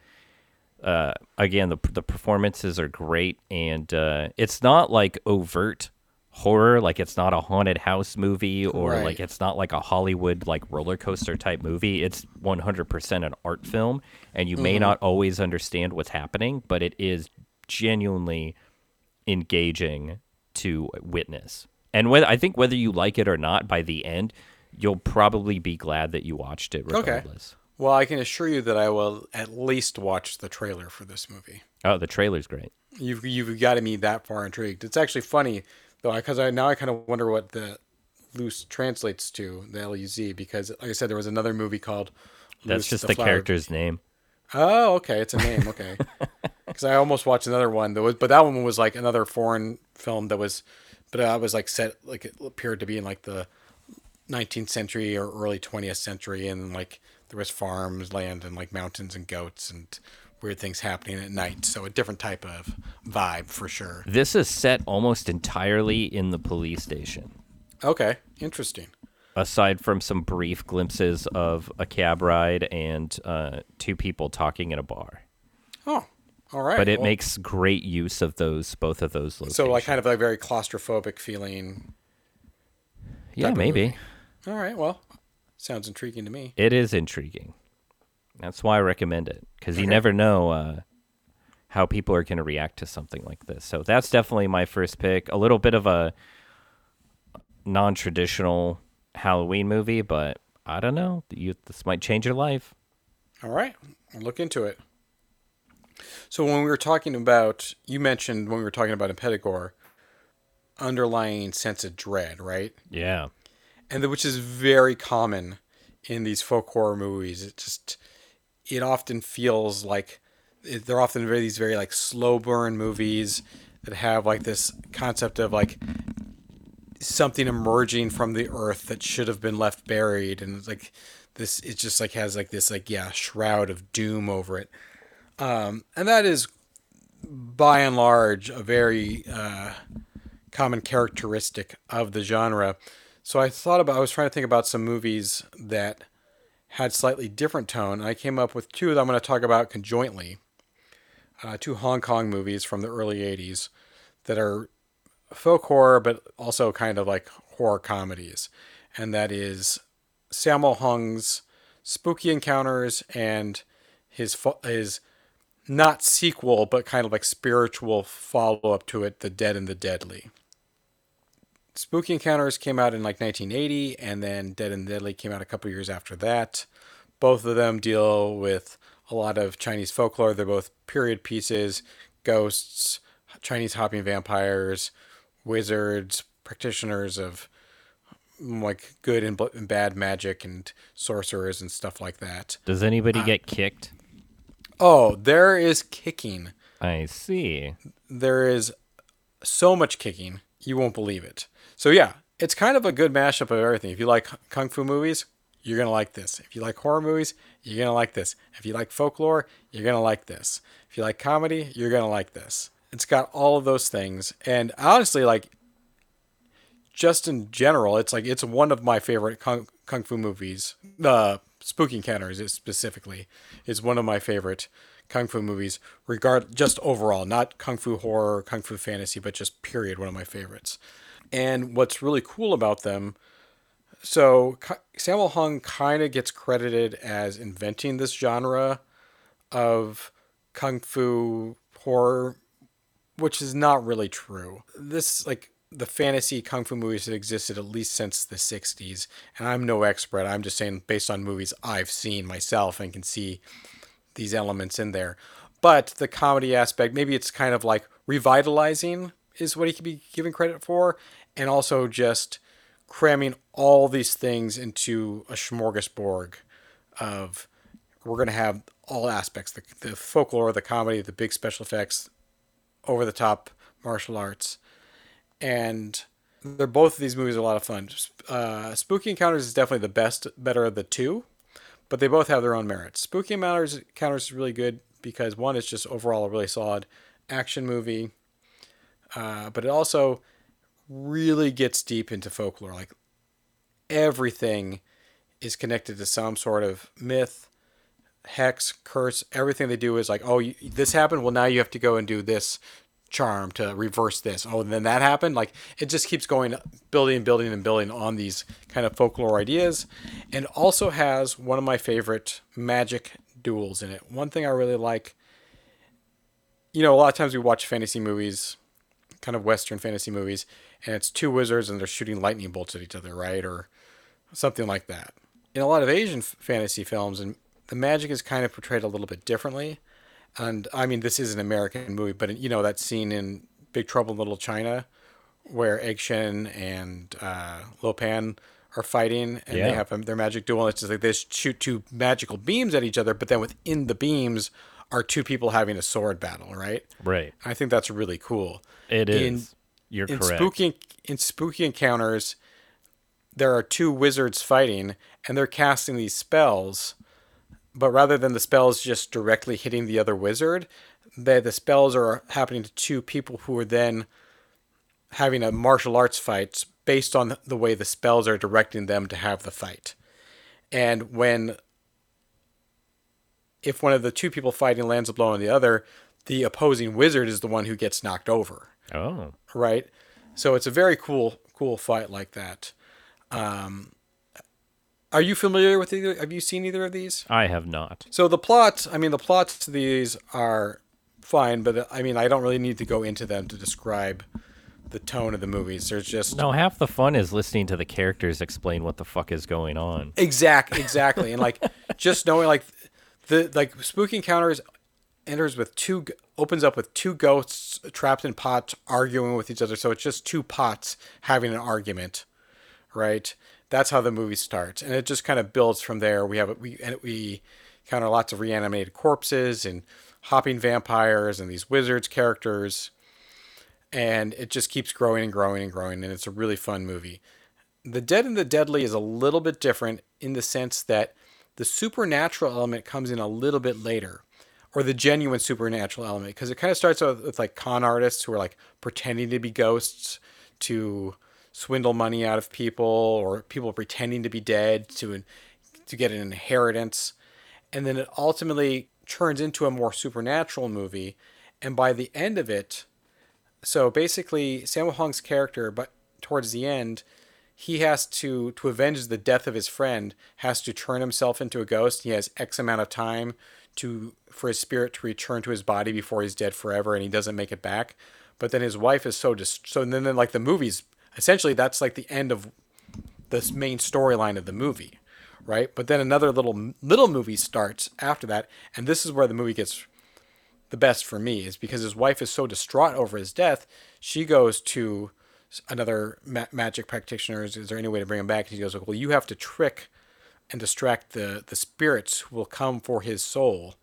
Uh, again, the the performances are great, and uh, it's not like overt horror. Like it's not a haunted house movie, or Right. like it's not like a Hollywood like roller coaster type movie. It's 100% an art film, and you may not always understand what's happening, but it is genuinely engaging to witness. And whether I think whether you like it or not, by the end, you'll probably be glad that you watched it regardless. Well, I can assure you that I will at least watch the trailer for this movie. Oh, the trailer's great. You've you've got me that far intrigued. It's actually funny though, because I now I kind of wonder what the Luz translates to the L U Z because, like I said, there was another movie called. That's Luz just the, Flower- character's name. Oh, okay, it's a name. Okay, because I almost watched another one that was, but that one was like another foreign film that was, but I was like set like it appeared to be in like the 19th century or early 20th century, and like there was farms, land, and like mountains and goats and weird things happening at night. So a different type of vibe for sure. This is set almost entirely in the police station. Okay, interesting. Aside from some brief glimpses of a cab ride and uh, two people talking in a bar, Oh, all right. but it well, makes great use of those both of those locations. so like kind of a very claustrophobic feeling. yeah, maybe. All right. Well, sounds intriguing to me. it is intriguing. That's why I recommend it because you Okay. never know uh, how people are going to react to something like this. So that's definitely my first pick. A little bit of a non-traditional Halloween movie, but I don't know. You, this might change your life. All right, I'll look into it. So when we were talking about, you mentioned when we were talking about Impetigore, underlying sense of dread, right? Yeah. And the, which is very common in these folk horror movies. It just, it often feels like it, they're often very these very like slow burn movies that have like this concept of like something emerging from the earth that should have been left buried and it's like this it just like has like this like yeah shroud of doom over it um and that is by and large a very uh common characteristic of the genre. So i thought about i was trying to think about some movies that had slightly different tone and i came up with two that i'm going to talk about conjointly. Uh, two hong kong movies from the early 80s that are folk horror, but also kind of like horror comedies, and that is Sammo Hung's Spooky Encounters and his his not sequel, but kind of like spiritual follow up to it, The Dead and the Deadly. Spooky Encounters came out in like 1980, and then Dead and Deadly came out a couple years after that. Both of them deal with a lot of Chinese folklore. They're both period pieces, ghosts, Chinese hopping vampires, wizards, practitioners of mm, like good and, and bad magic and sorcerers and stuff like that. Does anybody get kicked? Oh, there is kicking. I see. There is so much kicking, you won't believe it. So yeah, it's kind of a good mashup of everything. If you like kung fu movies, you're gonna like this. If you like horror movies, you're gonna like this. If you like folklore, you're gonna like this. If you like comedy, you're gonna like this. It's got all of those things, and honestly, like just in general, it's like it's one of my favorite kung, kung fu movies. The Spooky Encounters is specifically is one of my favorite kung fu movies. Regard just overall, not kung fu horror, kung fu fantasy, but just period, one of my favorites. And what's really cool about them, so Sammo Hung kind of gets credited as inventing this genre of kung fu horror which is not really true. This like the fantasy kung fu movies that existed at least since the 60s and I'm no expert. I'm just saying based on movies I've seen myself and can see these elements in there. But the comedy aspect, maybe it's kind of like revitalizing is what he could be given credit for and also just cramming all these things into a smorgasbord of we're going to have all aspects the, the folklore, the comedy, the big special effects, over the top martial arts. And they're both of these movies are a lot of fun. Uh, Spooky Encounters is definitely the best, better of the two, but they both have their own merits. Spooky Encounters, Encounters is really good because one is just overall a really solid action movie, uh, but it also really gets deep into folklore. Like everything is connected to some sort of myth, hex, curse. Everything they do is like, oh, you, this happened. Well, now you have to go and do this charm to reverse this. Oh, and then that happened. Like it just keeps going, building and building and building on these kind of folklore ideas, and also has one of my favorite magic duels in it. One thing I really like. You know, a lot of times we watch fantasy movies, kind of Western fantasy movies, and it's two wizards and they're shooting lightning bolts at each other, right? Or something like that. In a lot of Asian fantasy films, and the magic is kind of portrayed a little bit differently. And I mean, this is an American movie, but you know that scene in Big Trouble in Little China, where Egg Shen and uh, Lo Pan are fighting, and Yeah. they have their magic duel. And it's just like they shoot two magical beams at each other, but then within the beams are two people having a sword battle, right? Right. I think that's really cool. It is. In- You're in correct. spooky in spooky encounters there are two wizards fighting and they're casting these spells but rather than the spells just directly hitting the other wizard the, the spells are happening to two people who are then having a martial arts fight based on the way the spells are directing them to have the fight and when if one of the two people fighting lands a blow on the other the opposing wizard is the one who gets knocked over oh. right? So it's a very cool, cool fight like that. Um, are you familiar with either? Have you seen either of these? I have not. So the plots, I mean, the plots to these are fine, but I mean, I don't really need to go into them to describe the tone of the movies. There's just No, half the fun is listening to the characters explain what the fuck is going on. Exact, exactly, and like just knowing like the like spooky encounters enters with two opens up with two ghosts trapped in pots arguing with each other. So it's just two pots having an argument, right? That's how the movie starts, and it just kind of builds from there. We have we and we encounter lots of reanimated corpses and hopping vampires and these wizards characters, and it just keeps growing and growing and growing, and it's a really fun movie. The Dead and the Deadly is a little bit different in the sense that the supernatural element comes in a little bit later, or the genuine supernatural element, because it kind of starts out with like con artists who are like pretending to be ghosts to swindle money out of people, or people pretending to be dead to to get an inheritance, and then it ultimately turns into a more supernatural movie, and by the end of it, so basically Sammo Hung's character, but towards the end, he has to to avenge the death of his friend, has to turn himself into a ghost. He has X amount of time to for his spirit to return to his body before he's dead forever, and he doesn't make it back. But then his wife is so dis- so and then, then like the movies essentially that's like the end of this main storyline of the movie, right? But then another little little movie starts after that, and this is where the movie gets the best for me is because his wife is so distraught over his death. She goes to another ma- magic practitioner. Is, is there any way to bring him back? And he goes, "Well, you have to trick and distract the the spirits who will come for his soul."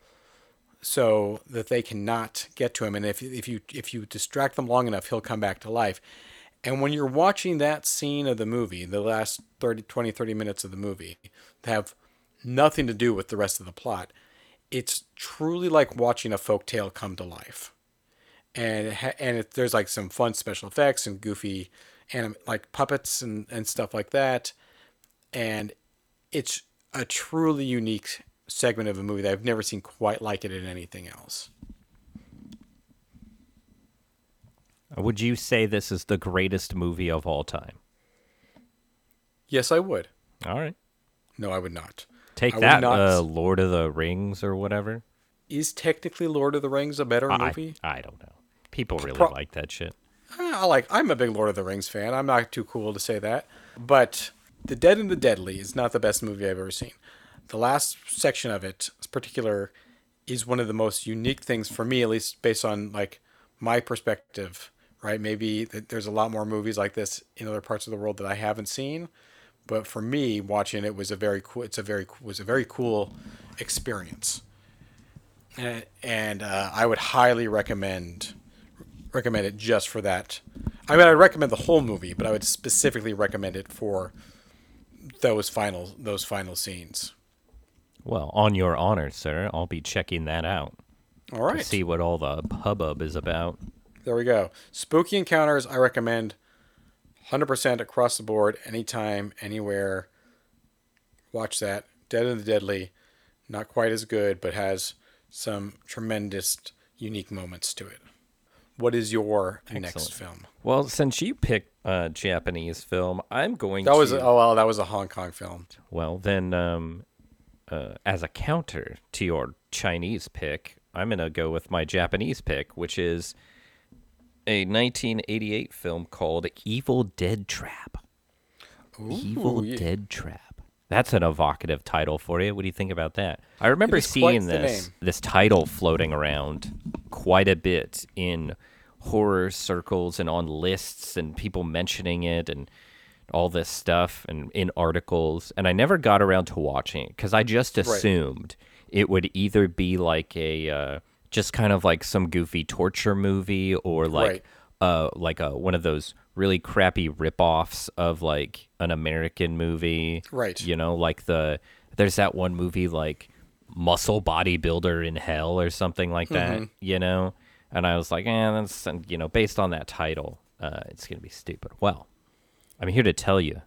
So that they cannot get to him, and if if you if you distract them long enough, he'll come back to life. And when you're watching that scene of the movie, the last 30, 20, 30 minutes of the movie, have nothing to do with the rest of the plot, it's truly like watching a folk tale come to life. And and it, there's like some fun special effects and goofy anim- like puppets and, and stuff like that. And it's a truly unique segment of a movie that I've never seen quite like it in anything else. Would you say this is the greatest movie of all time? Yes, I would. All right. No, I would not. Take I that, not- uh, Lord of the Rings or whatever. Is technically Lord of the Rings a better I, movie? I don't know. People really Pro- like that shit. Eh, I like. I'm a big Lord of the Rings fan. I'm not too cool to say that, but The Dead and the Deadly is not the best movie I've ever seen. The last section of it, in particular, is one of the most unique things for me, at least based on like my perspective. Right? Maybe th- there's a lot more movies like this in other parts of the world that I haven't seen, but for me, watching it was a very cool. It's a very was a very cool experience, and, and uh, I would highly recommend recommend it just for that. I mean, I recommend the whole movie, but I would specifically recommend it for those final those final scenes. Well, on your honor, sir, I'll be checking that out All right. see what all the hubbub is about. There we go. Spooky Encounters. I recommend, hundred percent across the board, anytime, anywhere. Watch that. Dead and the Deadly, not quite as good, but has some tremendous, unique moments to it. What is your next film? Well, since you picked a Japanese film, I'm going That to. was oh well, that was a Hong Kong film. Well, then, um, uh, as a counter to your Chinese pick, I'm going to go with my Japanese pick, which is a 1988 film called Evil Dead Trap. Evil yeah. Dead Trap. That's an evocative title for you. What do you think about that? I remember seeing this this title floating around quite a bit in horror circles and on lists and people mentioning it and all this stuff and in articles and I never got around to watching it cuz I just assumed it would either be like a uh, just kind of like some goofy torture movie or like Right. uh like a one of those really crappy rip-offs of like an American movie. Right. You know, like the there's that one movie like Muscle Bodybuilder in Hell or something like that, you know? And I was like, eh, that's and, you know, based on that title, uh, it's gonna be stupid. Well, I'm here to tell you,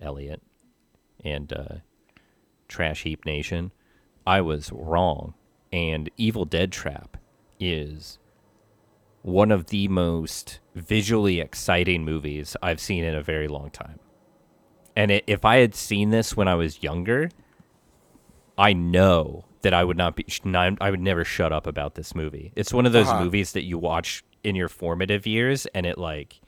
Elliot and uh, Trash Heap Nation, I was wrong. And Evil Dead Trap is one of the most visually exciting movies I've seen in a very long time. And it, if I had seen this when I was younger, I know that I would not be. I would never shut up about this movie. It's one of those Uh-huh. movies that you watch in your formative years, and it like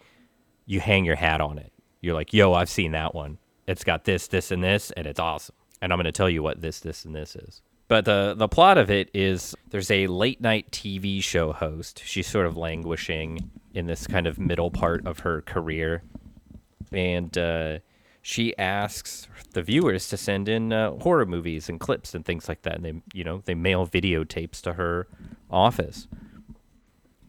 you hang your hat on it. You're like, "Yo, I've seen that one. It's got this, this, and this, and it's awesome." And I'm going to tell you what this, this, and this is. But the the plot of it is there's a late night TV show host. She's sort of languishing in this kind of middle part of her career, and uh, she asks the viewers to send in uh, horror movies and clips and things like that. And they, you know, they mail videotapes to her office.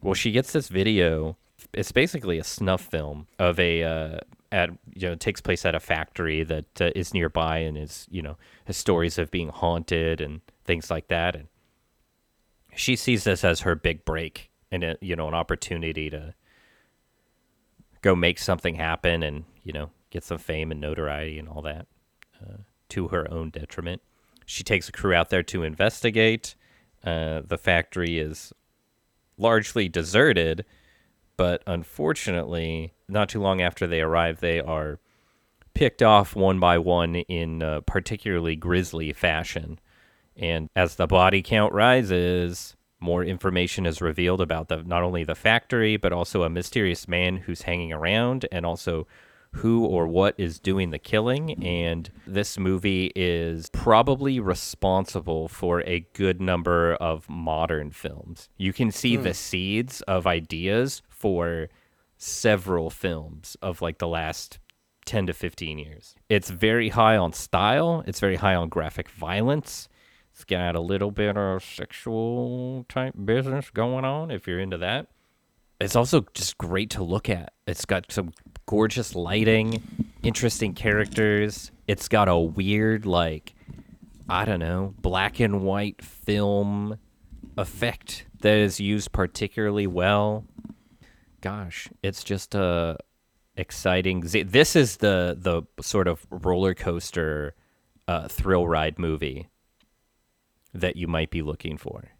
Well, she gets this video. It's basically a snuff film of a uh, at you know takes place at a factory that uh, is nearby and is you know has stories of being haunted and things like that. And she sees this as her big break and a, you know an opportunity to go make something happen and you know get some fame and notoriety and all that uh, to her own detriment. She takes a crew out there to investigate. Uh, the factory is largely deserted, but unfortunately, not too long after they arrive, they are picked off one by one in uh, particularly grisly fashion. And as the body count rises, more information is revealed about the not only the factory but also a mysterious man who's hanging around and also who or what is doing the killing and this movie is probably responsible for a good number of modern films. You can see the seeds of ideas for several films of like the last 10 to 15 years. It's very high on style, it's very high on graphic violence. It's got a little bit of sexual type business going on if you're into that. It's also just great to look at. It's got some gorgeous lighting, interesting characters. It's got a weird, like, I don't know, black and white film effect that is used particularly well. Gosh, it's just a exciting. This is the the sort of roller coaster uh, thrill ride movie that you might be looking for.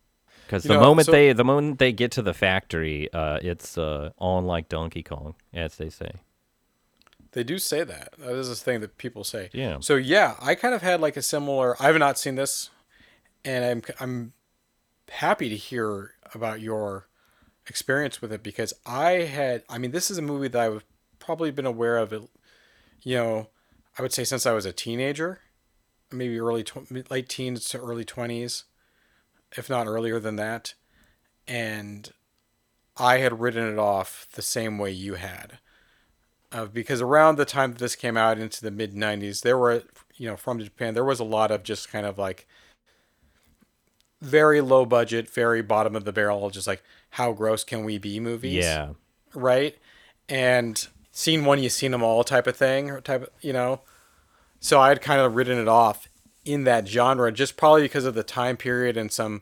Because the know, moment so- they the moment they get to the factory, uh, it's uh, on like Donkey Kong, as they say. They do say that. That is a thing that people say. Yeah. So yeah, I kind of had like a similar. I have not seen this, and I'm I'm happy to hear about your experience with it because I had. I mean, this is a movie that I've probably been aware of. It, you know, I would say since I was a teenager, maybe early tw- late teens to early twenties, if not earlier than that, and I had written it off the same way you had uh, because around the time that this came out into the mid 90s there were you know from japan there was a lot of just kind of like very low budget very bottom of the barrel just like how gross can we be movies Yeah, right and seen one, you've seen them all type of thing, or type of, you know. So I had kind of written it off in that genre, just probably because of the time period and some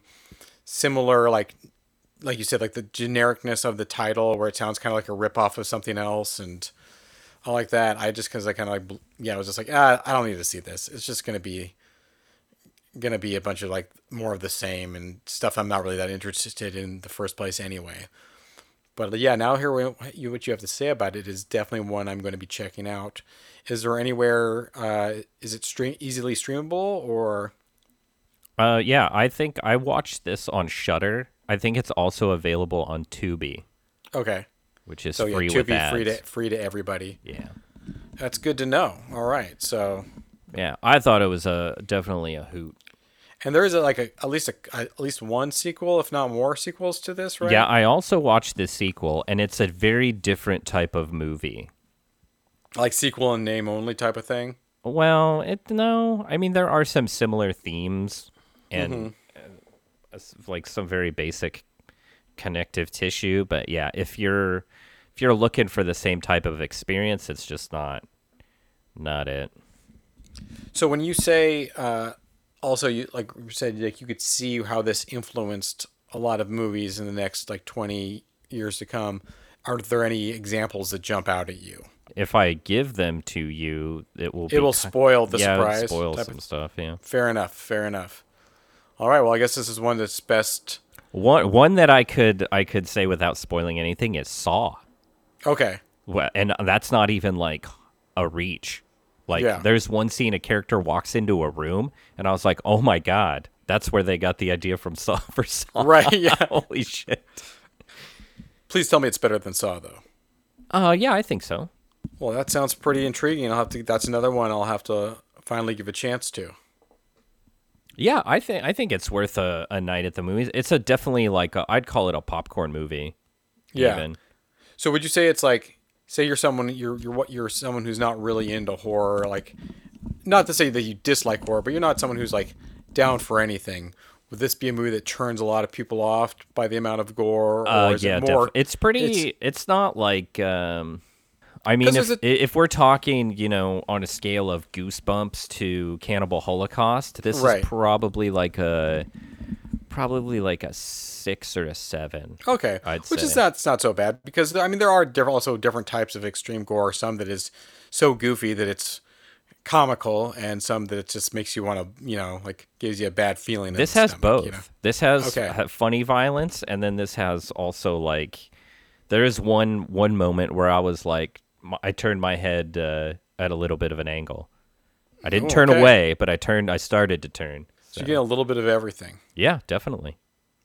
similar, like, like you said, like the genericness of the title, where it sounds kind of like a ripoff of something else, and all like that. I just because I kind of like, yeah, I was just like, ah, I don't need to see this. It's just gonna be gonna be a bunch of like more of the same and stuff I'm not really that interested in the first place anyway. But yeah, now here what you what you have to say about it is definitely one I'm going to be checking out. Is there anywhere? Uh, is it stream easily streamable or? Uh, yeah, I think I watched this on Shudder. I think it's also available on Tubi, Okay, which is so yeah, free to with ads. free to free to everybody. Yeah, That's good to know. All right, so yeah. I thought it was a definitely a hoot. And there is a, like a at least a at least one sequel, if not more sequels to this, right? Yeah, I also watched the sequel, and it's a very different type of movie. like sequel and name only type of thing. Well, it no, I mean there are some similar themes and Mm-hmm. uh, like some very basic connective tissue, but yeah, if you're if you're looking for the same type of experience, it's just not not it. So when you say uh, also you like you said like you could see how this influenced a lot of movies in the next like 20 years to come are there any examples that jump out at you If I give them to you, it will be it will spoil the yeah, surprise spoil some of- stuff, yeah. fair enough fair enough all right well i guess this is one that's best One one that I could I could say without spoiling anything is Saw. okay Well, and that's not even like a reach. Like Yeah. there's one scene a character walks into a room and I was like, "Oh my god, that's where they got the idea from Saw for Saw." right yeah Holy shit. please tell me it's better than saw though Uh yeah, I think so. well that sounds pretty intriguing i'll have to that's another one i'll have to finally give a chance to Yeah, I think I think it's worth a, a night at the movies. It's a definitely like i I'd call it a popcorn movie. Yeah. even. So would you say it's like say you're someone you're you're what you're someone who's not really into horror like not to say that you dislike horror but you're not someone who's like down for anything. Would this be a movie that turns a lot of people off by the amount of gore or Uh, is yeah, it more def- it's pretty. It's, not like. Um, I mean, if there's if we're talking, you know, on a scale of Goosebumps to Cannibal Holocaust, this Right. is probably like a probably like a six or a seven. Okay, I'd which is say. not it's not so bad because I mean there are different, also different types of extreme gore. Some that is so goofy that it's comical, and some that it just makes you want to you know like gives you a bad feeling. This has stomach, both. You know? This has Okay. funny violence, and then this has also like there is one one moment where I was like, I turned my head uh, at a little bit of an angle. I didn't Oh, turn okay. away, but I turned. I started to turn. So you get a little bit of everything. Yeah, definitely.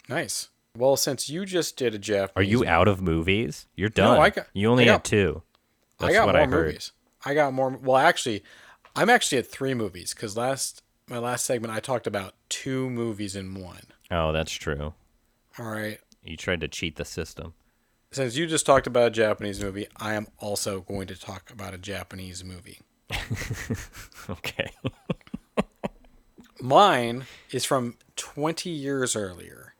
Nice. Well, since you just did a Japanese, Are you out of movies? You're done. No, I got- you only I got- have two. That's I got what more I heard. movies. I got more. Well, actually, I'm actually at three movies because last my last segment I talked about two movies in one. Oh, that's true. All right. You tried to cheat the system. Since you just talked about a Japanese movie, I am also going to talk about a Japanese movie. Okay. Mine is from 20 years earlier,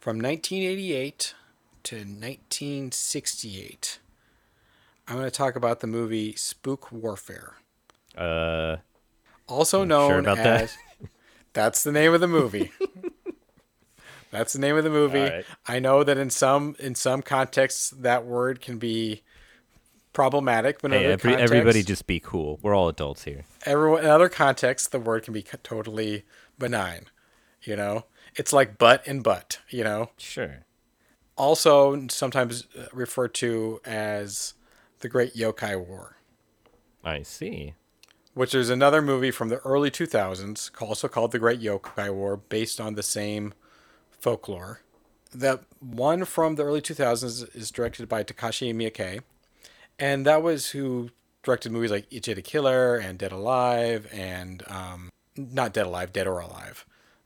from 1988 to 1968. I'm going to talk about the movie Spook Warfare, uh, also known sure about that? as. That's the name of the movie. That's the name of the movie. Right. I know that in some in some contexts that word can be problematic, but in hey, other every, everybody just be cool. We're all adults here. everyone in other contexts the word can be totally benign you know it's like butt and butt you know Sure. also sometimes uh, referred to as the great yokai war I see. which is another movie from the early 2000s also called the great yokai war based on the same folklore the one from the early 2000s is directed by takashi miike and that was who directed movies like Ichi the Killer and Dead Alive and um, not Dead Alive, Dead or Alive.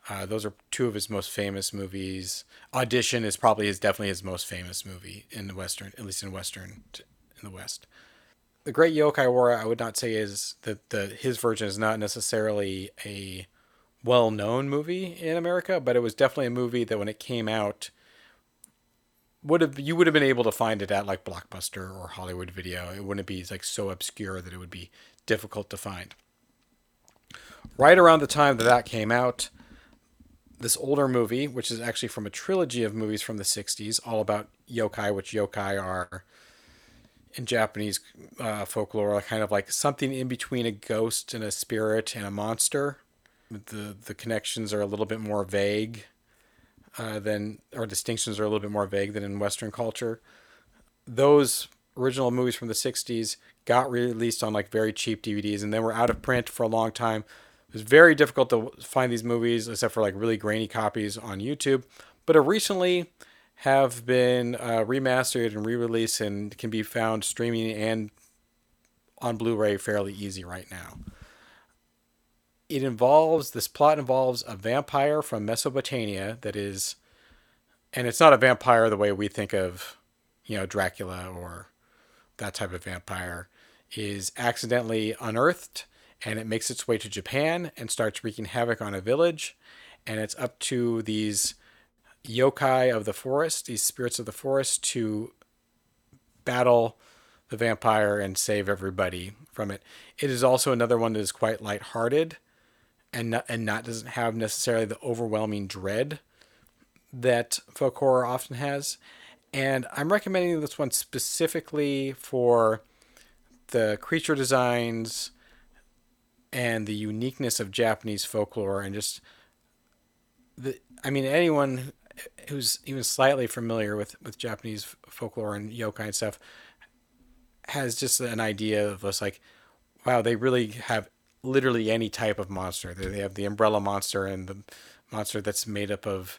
Uh, those are two of his most famous movies. Audition is probably his definitely his most famous movie in the western, at least in western in the west. The Great Yokai War, I would not say is that the his version is not necessarily a well-known movie in America, but it was definitely a movie that when it came out would have you would have been able to find it at like Blockbuster or Hollywood Video. It wouldn't be like so obscure that it would be difficult to find. Right around the time that that came out, this older movie, which is actually from a trilogy of movies from the 60s, all about yokai, which yokai are in Japanese uh, folklore, kind of like something in between a ghost and a spirit and a monster. The the connections are a little bit more vague uh, than, or distinctions are a little bit more vague than in Western culture. Those original movies from the 60s got released on like very cheap DVDs and then were out of print for a long time. It was very difficult to find these movies except for like really grainy copies on YouTube. But it recently have been uh, remastered and re-released and can be found streaming and on Blu-ray fairly easy right now. It involves this plot involves a vampire from Mesopotamia that is, and it's not a vampire the way we think of, you know, Dracula or that type of vampire, is accidentally unearthed and it makes its way to Japan and starts wreaking havoc on a village, and it's up to these yokai of the forest, these spirits of the forest, to battle the vampire and save everybody from it. It is also another one that is quite lighthearted and not, and not doesn't have necessarily the overwhelming dread that folk horror often has. And I'm recommending this one specifically for the creature designs and the uniqueness of Japanese folklore and just the I mean anyone who's even slightly familiar with, with Japanese folklore and yokai and stuff has just an idea of us like, wow, they really have literally any type of monster. They have the umbrella monster and the monster that's made up of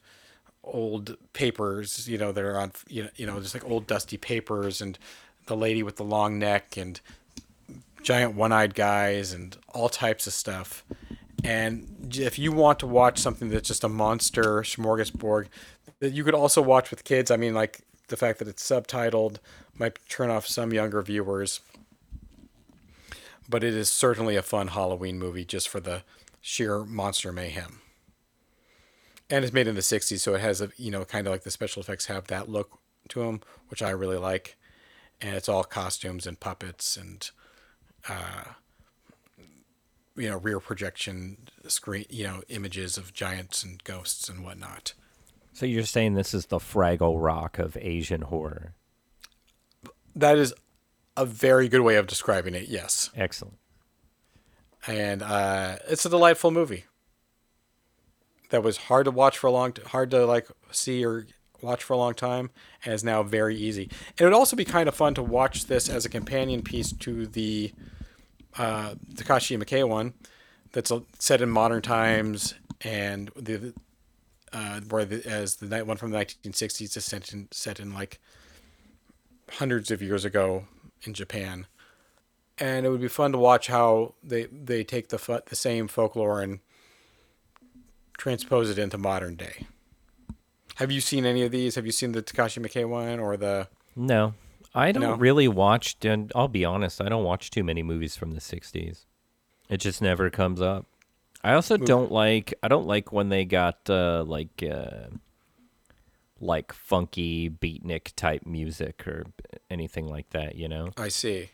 old papers, you know, that are on, you know, you know, just like old dusty papers and the lady with the long neck and giant one-eyed guys and all types of stuff. And if you want to watch something that's just a monster smorgasbord that you could also watch with kids, I mean, like the fact that it's subtitled might turn off some younger viewers. But it is certainly a fun Halloween movie just for the sheer monster mayhem. And it's made in the 60s, so it has a, you know, kind of like the special effects have that look to them, which I really like. And it's all costumes and puppets and uh, you know rear projection screen you know images of giants and ghosts and whatnot So you're saying this is the Fraggle Rock of Asian horror? that is a very good way of describing it yes. Excellent. and uh, it's a delightful movie. That was hard to watch for a long t- hard to like see or watch for a long time and is now very easy. And it would also be kind of fun to watch this as a companion piece to the uh, Takashi Miike one that's set in modern times and the uh, where the, as the night one from the 1960s is set in, set in like hundreds of years ago in Japan and it would be fun to watch how they they take the the same folklore and transpose it into modern day. Have you seen any of these? Have you seen the Takashi Miike one or the? No, I don't No? really watch. And I'll be honest, I don't watch too many movies from the '60s. It just never comes up. I also don't like. I don't like when they got uh, like uh, like funky beatnik type music or anything like that. You know, I see.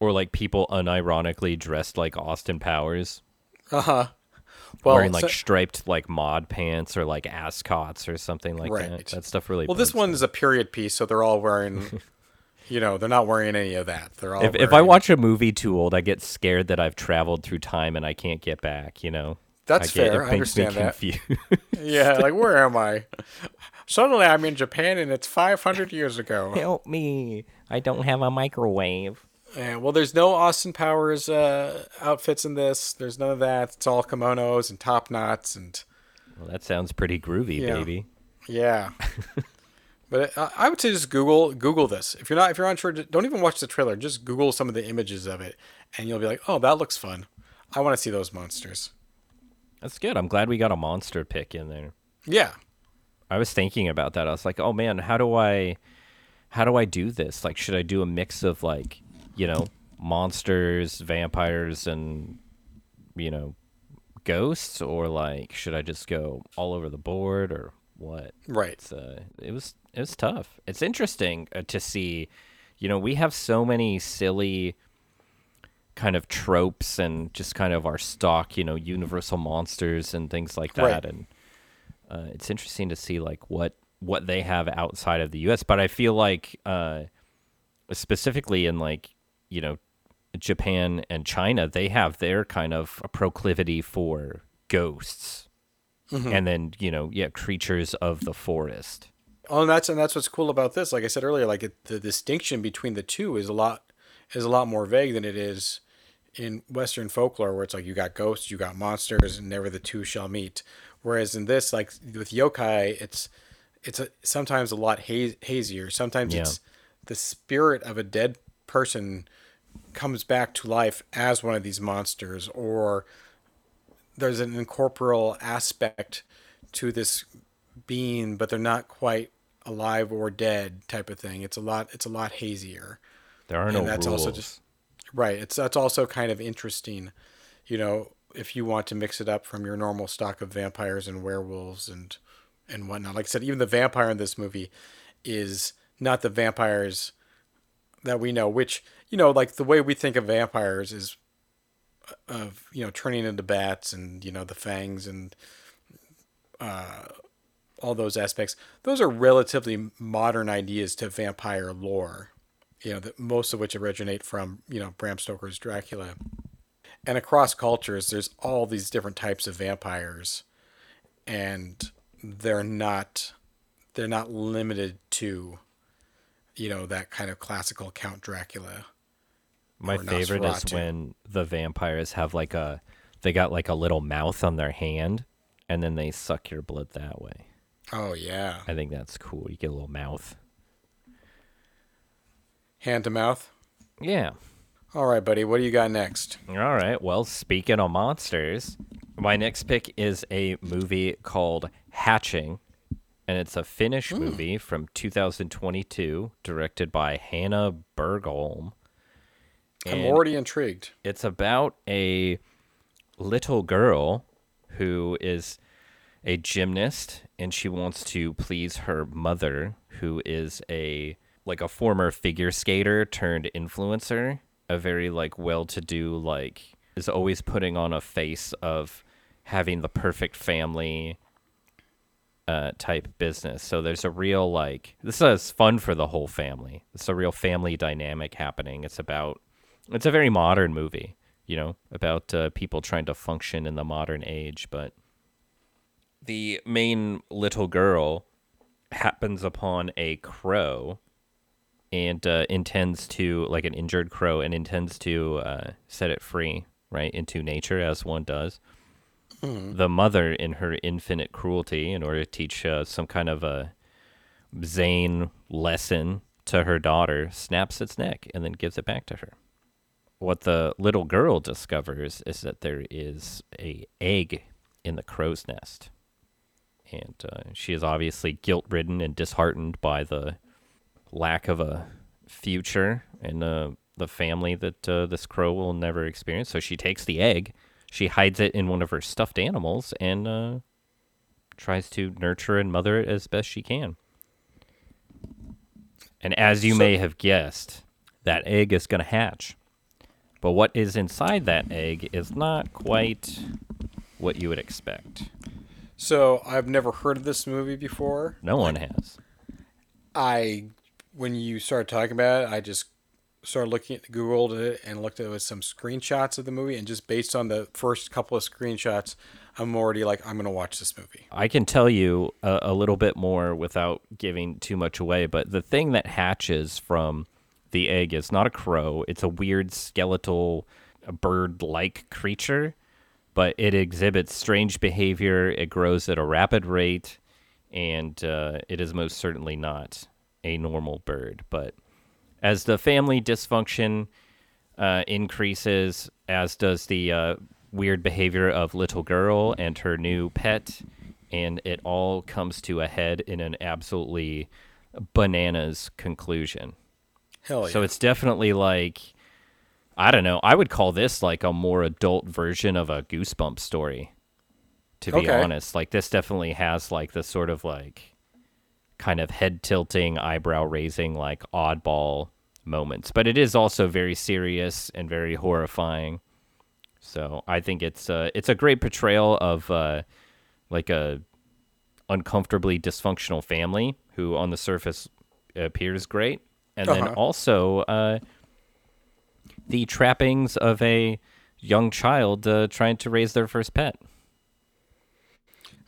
or like people unironically dressed like Austin Powers. Uh huh. Well, wearing like so- striped like mod pants or like ascots or something like that. Right. That stuff really. well, this one is a period piece, so they're all wearing. you know, they're not wearing any of that. They're all. If if I watch a movie too old, I get scared that I've traveled through time and I can't get back. You know. That's I get, fair. I understand that. yeah, like where am I? Suddenly, I'm in Japan, and it's 500 years ago. Help me! I don't have a microwave. Yeah, well, there's no Austin Powers uh, outfits in this. There's none of that. It's all kimonos and top knots and Well, that sounds pretty groovy, Yeah. baby. yeah. but uh, I would say just Google Google this. If you're not if you're unsure, don't even watch the trailer. Just Google some of the images of it, and you'll be like, oh, that looks fun. I want to see those monsters. That's good. I'm glad we got a monster pick in there. Yeah, I was thinking about that. I was like, oh man, how do I, how do I do this? Like, should I do a mix of like, you know, monsters, vampires, and you know, ghosts, or like, should I just go all over the board, or what. Right. It's uh, it was it was tough. It's interesting uh, to see. You know, we have so many silly kind of tropes and just kind of our stock, you know, universal monsters and things like that. Right. And uh, it's interesting to see like what what they have outside of the U.S. But I feel like uh, specifically in like you know Japan and China, they have their kind of a proclivity for ghosts, and then you know yeah creatures of the forest. Oh, and that's and that's what's cool about this. Like I said earlier, like it, the distinction between the two is a lot is a lot more vague than it is in Western folklore, where it's like you got ghosts, you got monsters, and never the two shall meet. Whereas in this, like with yokai, it's it's a, sometimes a lot haze, hazier. Sometimes Yeah. it's the spirit of a dead person comes back to life as one of these monsters, or there's an incorporeal aspect to this being, but they're not quite alive or dead type of thing. It's a lot. It's a lot hazier. There are And no that's rules. also just- Right. It's that's also kind of interesting, you know, if you want to mix it up from your normal stock of vampires and werewolves and and whatnot. Like I said, even the vampire in this movie is not the vampires that we know. Which you know, like the way we think of vampires is of you know turning into bats and you know the fangs and uh, all those aspects. Those are relatively modern ideas to vampire lore you know, that most of which originate from, you know, Bram Stoker's Dracula. And across cultures, there's all these different types of vampires, and they're not they're not limited to, you know, that kind of classical Count Dracula. My or favorite is when the vampires have like a they got like a little mouth on their hand and then they suck your blood that way. Oh yeah, I think that's cool. You get a little mouth. Hand to mouth. Yeah. All right, buddy, what do you got next? All right. Well, speaking of monsters, my next pick is a movie called Hatching, and it's a Finnish hmm. movie from 2022, directed by Hanna Bergholm. I'm already intrigued. it's about a little girl who is a gymnast and she wants to please her mother who is a like a former figure skater turned influencer a very like well-to-do like is always putting on a face of having the perfect family uh, type business. So there's a real like this is fun for the whole family. It's a real family dynamic happening. It's about it's a very modern movie, you know, about uh, people trying to function in the modern age. But the main little girl happens upon a crow and uh, intends to like an injured crow and intends to uh, set it free right into nature as one does the mother in her infinite cruelty in order to teach uh, some kind of a Zane lesson to her daughter snaps its neck and then gives it back to her. What the little girl discovers is that there is a egg in the crow's nest. And uh, she is obviously guilt-ridden and disheartened by the lack of a future and uh, the family that uh, this crow will never experience. So she takes the egg, she hides it in one of her stuffed animals, and uh, tries to nurture and mother it as best she can. And as you So- may have guessed, that egg is going to hatch. But what is inside that egg is not quite what you would expect. So I've never heard of this movie before. No one has. I, when you started talking about it, I just started looking at Googled it and looked at some screenshots of the movie, and just based on the first couple of screenshots, I'm already like, I'm gonna watch this movie. I can tell you a, a little bit more without giving too much away, but the thing that hatches from the egg is not a crow. It's a weird skeletal bird like creature, but it exhibits strange behavior. It grows at a rapid rate, and uh, it is most certainly not a normal bird. But as the family dysfunction uh, increases, as does the uh, weird behavior of little girl and her new pet, and it all comes to a head in an absolutely bananas conclusion. Hell yeah! So it's definitely like I don't know. I would call this like a more adult version of a Goosebump story. To be Okay. honest, like this definitely has like the sort of like kind of head tilting, eyebrow raising, like oddball moments, but it is also very serious and very horrifying. So I think it's uh, it's a great portrayal of uh, like a uncomfortably dysfunctional family who, on the surface, appears great, and then Uh-huh. also uh, the trappings of a young child uh, trying to raise their first pet.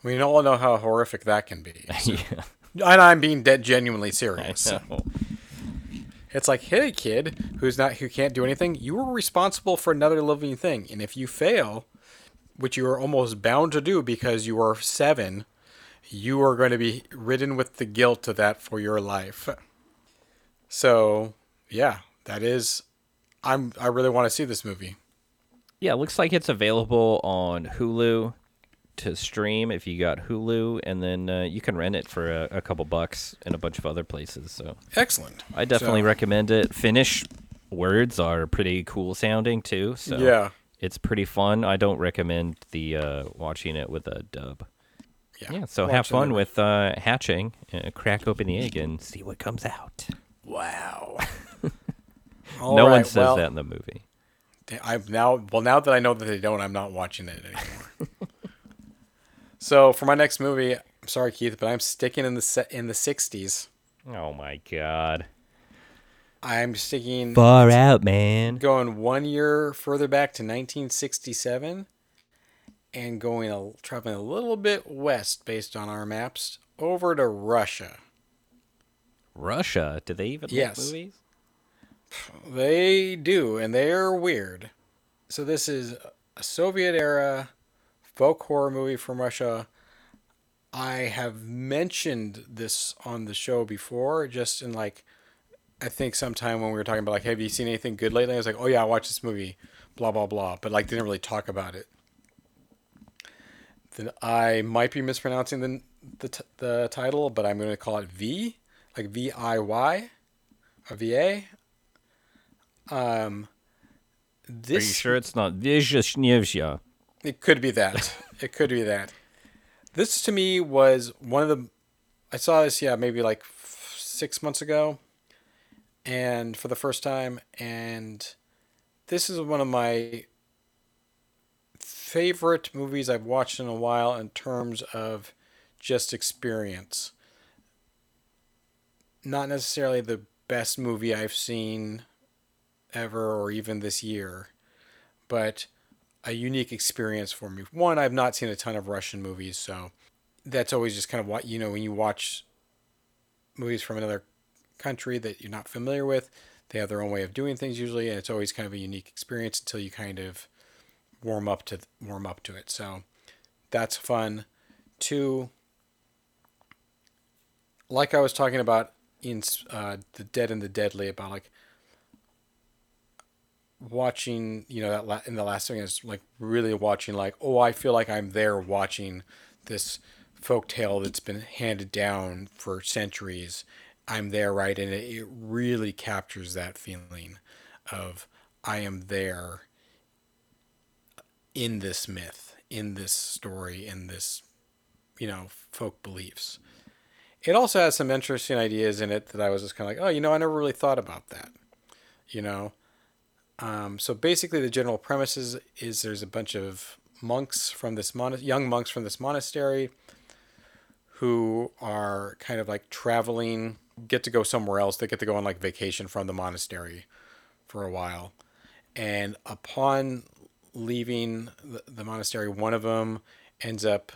We all know how horrific that can be. yeah, And I'm being dead genuinely serious. It's like, hey, kid, who's not who can't do anything. You were responsible for another living thing, and if you fail, which you are almost bound to do because you are seven, you are going to be ridden with the guilt of that for your life. So, yeah, that is. I'm. I really want to see this movie. Yeah, it looks like it's available on Hulu to stream if you got Hulu, and then uh, you can rent it for a, a couple bucks in a bunch of other places. So Excellent. I definitely So- recommend it. Finnish words are pretty cool sounding too, so Yeah. it's pretty fun. I don't recommend the uh, watching it with a dub. Yeah. Yeah, so Watch have fun anyway. with uh, hatching, uh, crack open the egg, and see what comes out. Wow. no All one says well, that in the movie. I've now well now that I know that they don't, I'm not watching it anymore. so for my next movie, I'm sorry, Keith, but I'm sticking in the set in the '60s. Oh my god. I'm sticking Far out, man. going one year further back to 1967, and going a, traveling a little bit west based on our maps over to Russia. Russia? Do they even Yes. make movies? They do, and they're weird. So this is a Soviet era folk horror movie from Russia. I have mentioned this on the show before, just in like, I think sometime when we were talking about like, have you seen anything good lately? I was like, oh yeah, I watched this movie, blah blah blah, but like didn't really talk about it. Then I might be mispronouncing the the, t- the title, but I'm going to call it V, like V I Y, or V A. Um, Are you sure it's not Vyzhnyevzha? It could be that. it could be that. This to me was one of the. I saw this, yeah, maybe like f- six months ago, and for the first time, and this is one of my favorite movies I've watched in a while in terms of just experience. Not necessarily the best movie I've seen ever or even this year, but a unique experience for me. One, I've not seen a ton of Russian movies, so that's always just kind of what you know when you watch movies from another country that you're not familiar with. They have their own way of doing things usually, and it's always kind of a unique experience until you kind of warm up to warm up to it. So that's fun. Two, like I was talking about in uh, the Dead and the Deadly about like watching you know that la- in the last thing is like really watching like oh I feel like I'm there watching this folk tale that's been handed down for centuries. I'm there right? And it, it really captures that feeling of I am there in this myth in this story in this you know folk beliefs. It also has some interesting ideas in it that I was just kind of like oh you know I never really thought about that you know um, so basically, the general premise is, is there's a bunch of monks from this mon- young monks from this monastery who are kind of like traveling, get to go somewhere else. They get to go on like vacation from the monastery for a while, and upon leaving the, the monastery, one of them ends up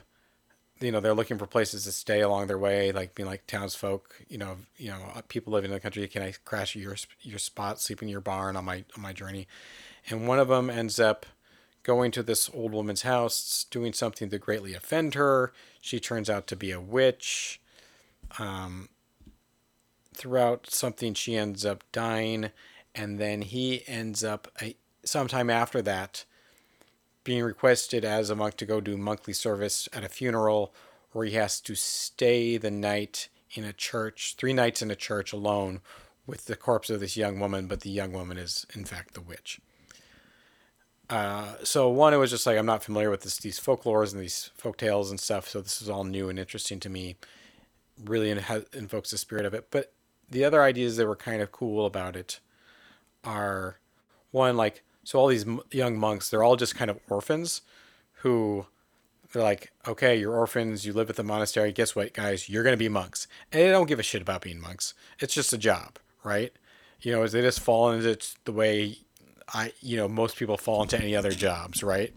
you know they're looking for places to stay along their way like being like townsfolk you know you know uh, people living in the country. Can i crash your your spot sleep in your barn on my on my journey? And one of them ends up going to this old woman's house doing something to greatly offend her. She turns out to be a witch. Um, throughout something she ends up dying. And then he ends up a, sometime after that being requested as a monk to go do monthly service at a funeral where he has to stay the night in a church, three nights in a church alone with the corpse of this young woman, but the young woman is in fact the witch. Uh, so one, it was just like I'm not familiar with this, these folklores and these folk tales and stuff, so this is all new and interesting to me. Really in, invokes the spirit of it. But the other ideas that were kind of cool about it are one like so all these young monks they're all just kind of orphans who they're like okay you're orphans you live at the monastery. Guess what guys? You're going to be monks. And they don't give a shit about being monks. It's just a job right? You know they just fall into the way i you know most people fall into any other jobs right?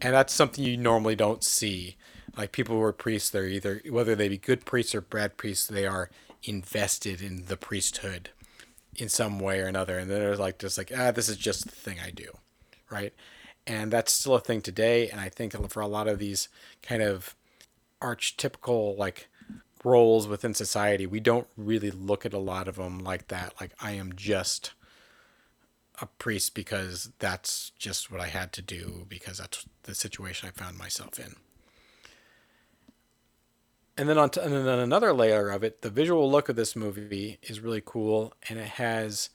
And that's something you normally don't see. Like people who are priests they're either whether they be good priests or bad priests they are invested in the priesthood in some way or another. And then there's like just like ah, this is just the thing I do, right? And that's still a thing today. And I think for a lot of these kind of archetypical like roles within society, we don't really look at a lot of them like that. Like I am just a priest because that's just what I had to do because that's the situation I found myself in. And then on, t- and then another layer of it, the visual look of this movie is really cool, and it has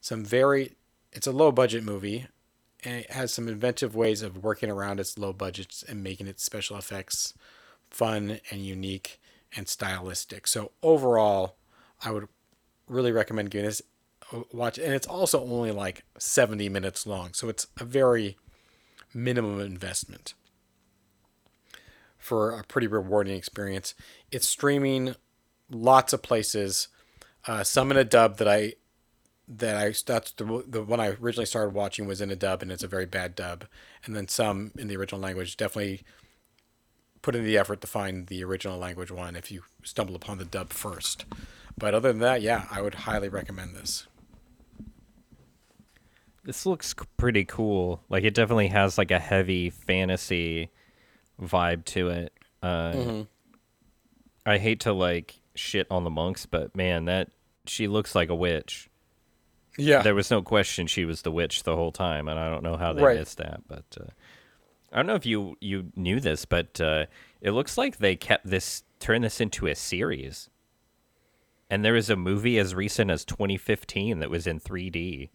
some very. It's a low budget movie, and it has some inventive ways of working around its low budgets and making its special effects fun and unique and stylistic. So overall, I would really recommend giving this watch. And it's also only like 70 minutes long, so it's a very minimum investment for a pretty rewarding experience. It's streaming lots of places. Uh, some in a dub that I that I that's the the one I originally started watching was in a dub and it's a very bad dub, and then some in the original language. Definitely put in the effort to find the original language one if you stumble upon the dub first. But other than that, yeah, I would highly recommend this. This looks pretty cool. Like it definitely has like a heavy fantasy vibe to it. Uh, I hate to like shit on the monks, but man, that she looks like a witch. Yeah, There was no question she was the witch the whole time, and I don't know how they Right. missed that. But uh, I don't know if you you knew this, but uh, it looks like they kept this turned this into a series. And there was a movie as recent as 2015 that was in 3D.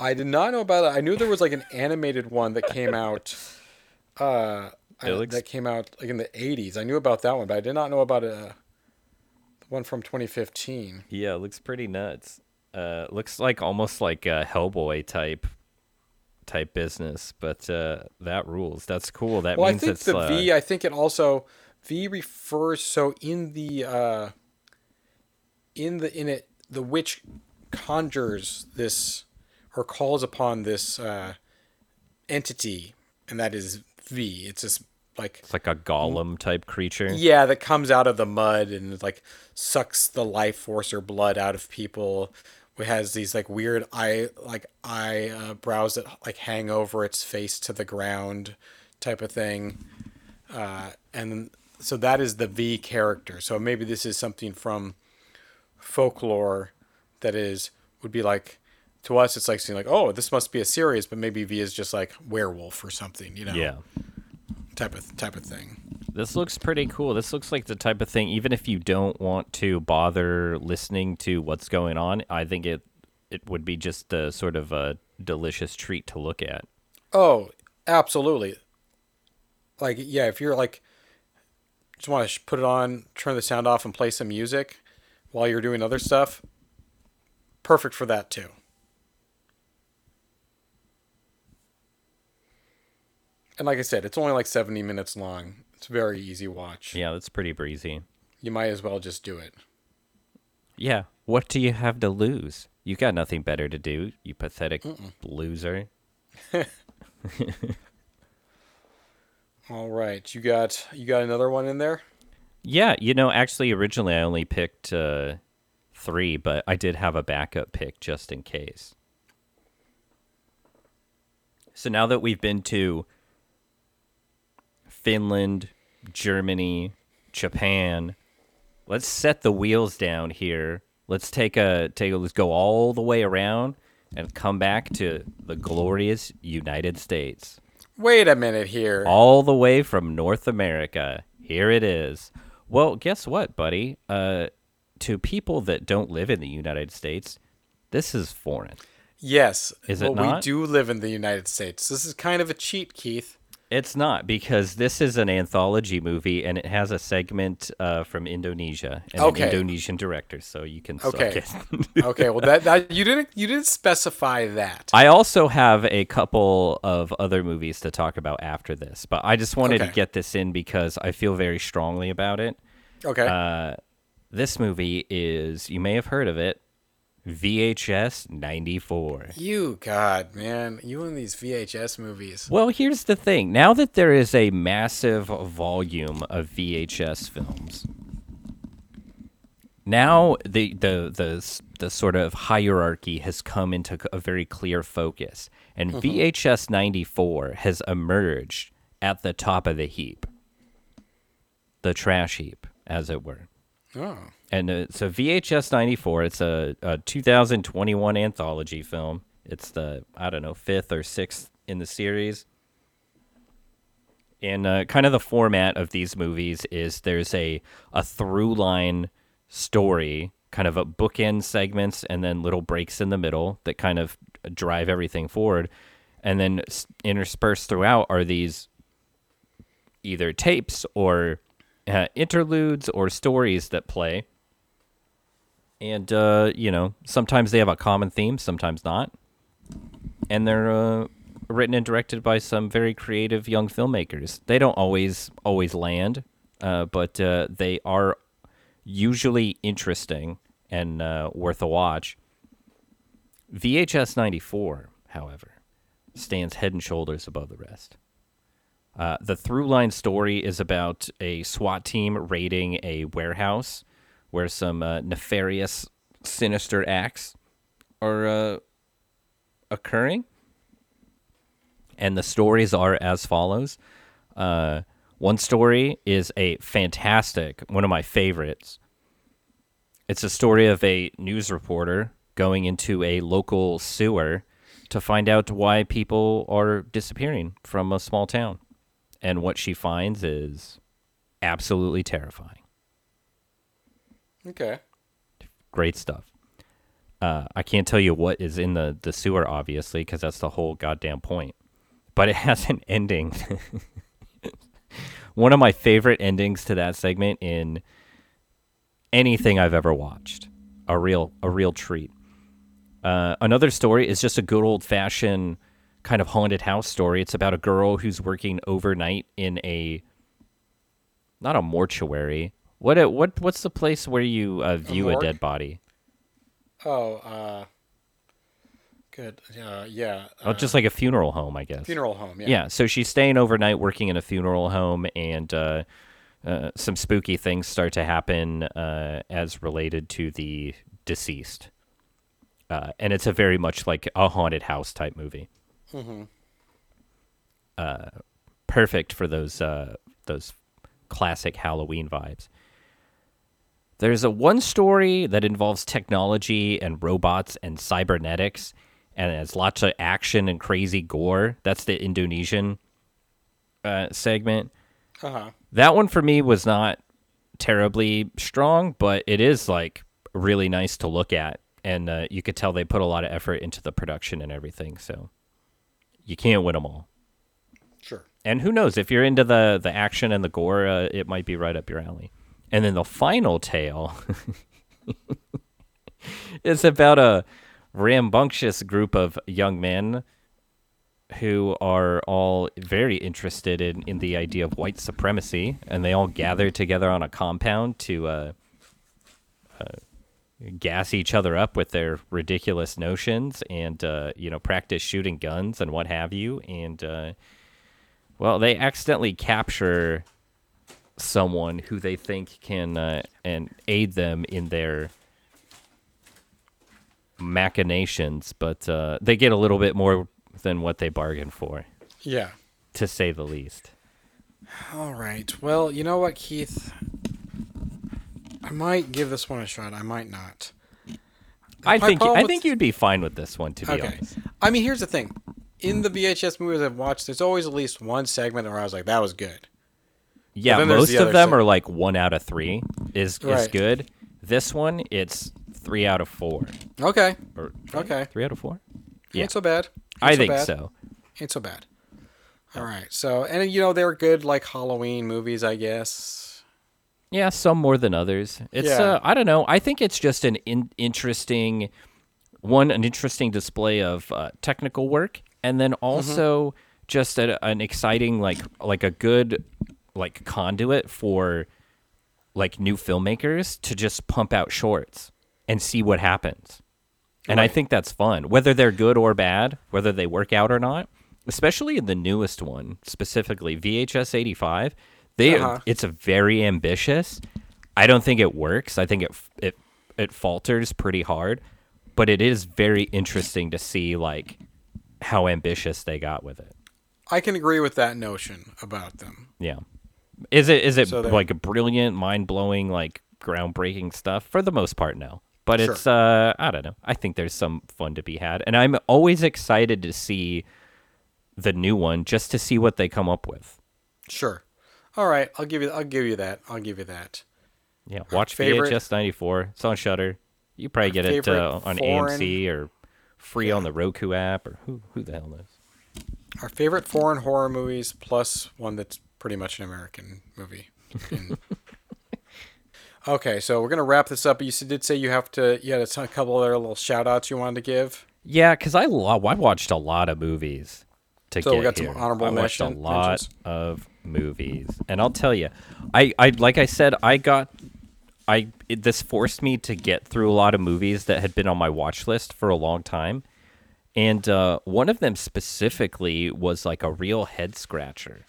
I did not know about it. I knew there was like an animated one that came out. Uh, I- that came out like in the '80s. I knew about that one, but I did not know about uh, the one from 2015. Yeah, it looks pretty nuts. Uh, looks like almost like a Hellboy type type business, but uh, that rules. That's cool. That Well, I means think it's the uh, V. I think it also V refers so in the uh, in the in it the witch conjures this or calls upon this uh, entity, and that is V. It's just like it's like a golem type creature. Yeah, that comes out of the mud and like sucks the life force or blood out of people. It has these like weird eye like eye uh, brows that like hang over its face to the ground, type of thing. Uh, and so that is the V character. So maybe this is something from folklore that is would be like to us. It's like seeing like oh this must be a series, but maybe V is just like werewolf or something. You know, Yeah. type of type of thing. This looks pretty cool. This looks like the type of thing even if you don't want to bother listening to what's going on, I think it it would be just a sort of a delicious treat to look at. Oh, absolutely. Like, yeah, if you're like, just want to put it on, turn the sound off, and play some music while you're doing other stuff, perfect for that too. And like I said, it's only like 70 minutes long. It's a very easy watch. Yeah, that's pretty breezy. You might as well just do it. Yeah. What do you have to lose? You got nothing better to do, you pathetic loser. All right, you got you got another one in there. Yeah, you know, actually, originally I only picked uh, three, but I did have a backup pick just in case. So now that we've been to Finland, Germany, Japan, let's set the wheels down here. Let's take a take a let's go all the way around and come back to the glorious United States Wait a minute here. all the way from North America. Here it is. Well, guess what, buddy? Uh, to people that don't live in the United States, this is foreign. Yes. Is it well, not? We do live in the United States. This is kind of a cheat, Keith. It's not because this is an anthology movie and it has a segment uh, from Indonesia and Okay. an Indonesian director, so you can Okay. it. Okay, well that, that you didn't you didn't specify that. I also have a couple of other movies to talk about after this, but I just wanted Okay. to get this in because I feel very strongly about it. Okay. Uh, this movie is, you may have heard of it, VHS 94. you God, man, you and these VHS movies. Well, here's the thing. Now that there is a massive volume of VHS films, now the the the the sort of hierarchy has come into a very clear focus, and mm-hmm. VHS 94 has emerged at the top of the heap, the trash heap, as it were. Oh. And uh, so VHS 94, it's a, a 2021 anthology film. It's the, I don't know, fifth or sixth in the series. And uh, kind of the format of these movies is there's a, a through line story, kind of a bookend segments, and then little breaks in the middle that kind of drive everything forward. And then interspersed throughout are these either tapes or uh, interludes or stories that play. And, uh, you know, sometimes they have a common theme, sometimes not. And they're uh, written and directed by some very creative young filmmakers. They don't always always land, uh, but uh, they are usually interesting and uh, worth a watch. VHS 94, however, stands head and shoulders above the rest. Uh, the through line story is about a SWAT team raiding a warehouse where some uh, nefarious, sinister acts are uh, occurring. And the stories are as follows. Uh, one story is a fantastic, one of my favorites. It's a story of a news reporter going into a local sewer to find out why people are disappearing from a small town. And what she finds is absolutely terrifying. Okay. Great stuff. Uh, I can't tell you what is in the, the sewer, obviously, because that's the whole goddamn point. But it has an ending. One of my favorite endings to that segment in anything I've ever watched. A real a real treat. Uh, another story is just a good old fashioned kind of haunted house story. It's about a girl who's working overnight in a not a mortuary. What a, what what's the place where you uh, view a, morgue? dead body? Oh, uh good. Uh, yeah. Oh, Uh, just like a funeral home, I guess. funeral home, yeah. Yeah, so she's staying overnight working in a funeral home, and uh, uh, some spooky things start to happen uh, as related to the deceased. Uh, and it's a very much like a haunted house type movie. Uh, perfect for those uh, those classic Halloween vibes. There's a one story that involves technology and robots and cybernetics, and has lots of action and crazy gore. That's the Indonesian uh, segment. Uh-huh. That one for me was not terribly strong, but it is like really nice to look at, and uh, you could tell they put a lot of effort into the production and everything. So you can't win them all. Sure. And who knows if you're into the the action and the gore, uh, it might be right up your alley. And then the final tale is about a rambunctious group of young men who are all very interested in, in the idea of white supremacy, and they all gather together on a compound to uh, uh, gas each other up with their ridiculous notions and uh, you know practice shooting guns and what have you. And uh, well, they accidentally capture someone who they think can uh, and aid them in their machinations, but uh, they get a little bit more than what they bargained for, Yeah. to say the least. All right. Well, you know what, Keith? I might give this one a shot. I might not. I think I think you'd be fine with this one, to be Okay. honest. I mean, here's the thing. In the VHS movies I've watched, there's always at least one segment where I was like, that was good. Yeah, most the of them side. are like one out of three is is Right. good. This one, it's three out of four. Okay. Or Okay. three out of four. Yeah. Ain't so bad. Ain't I so think bad. so. Ain't so bad. All right. So, and you know, they're good like Halloween movies, I guess. Yeah, some more than others. It's Yeah. uh, I don't know. I think it's just an in- interesting one, an interesting display of uh, technical work, and then also just a, an exciting like like a good like conduit for like new filmmakers to just pump out shorts and see what happens. And I think that's fun, whether they're good or bad, whether they work out or not. Especially in the newest one, specifically VHS 85, they Uh-huh. it's a very ambitious. I don't think it works. I think it it it falters pretty hard, but it is very interesting to see like how ambitious they got with it. I can agree with that notion about them. Yeah. Is it is it So like a brilliant, mind blowing, like groundbreaking stuff? For the most part, no. But Sure. it's uh I don't know. I think there's some fun to be had. And I'm always excited to see the new one just to see what they come up with. Sure. All right. I'll give you. I'll give you that. I'll give you that. Yeah. Watch favorite- VHS ninety four. It's on Shudder. You probably get it uh, on foreign- AMC or free on the Roku app or who who the hell knows. Our favorite foreign horror movies plus one that's pretty much an American movie. Okay, so we're gonna wrap this up. You did say you have to. You had a couple other little shout outs you wanted to give. Yeah, because I I watched a lot of movies to So get we got some honorable I watched a lot mentions. of movies, and I'll tell you, I, I like I said, I got I it, this forced me to get through a lot of movies that had been on my watch list for a long time, and uh, one of them specifically was like a real head scratcher,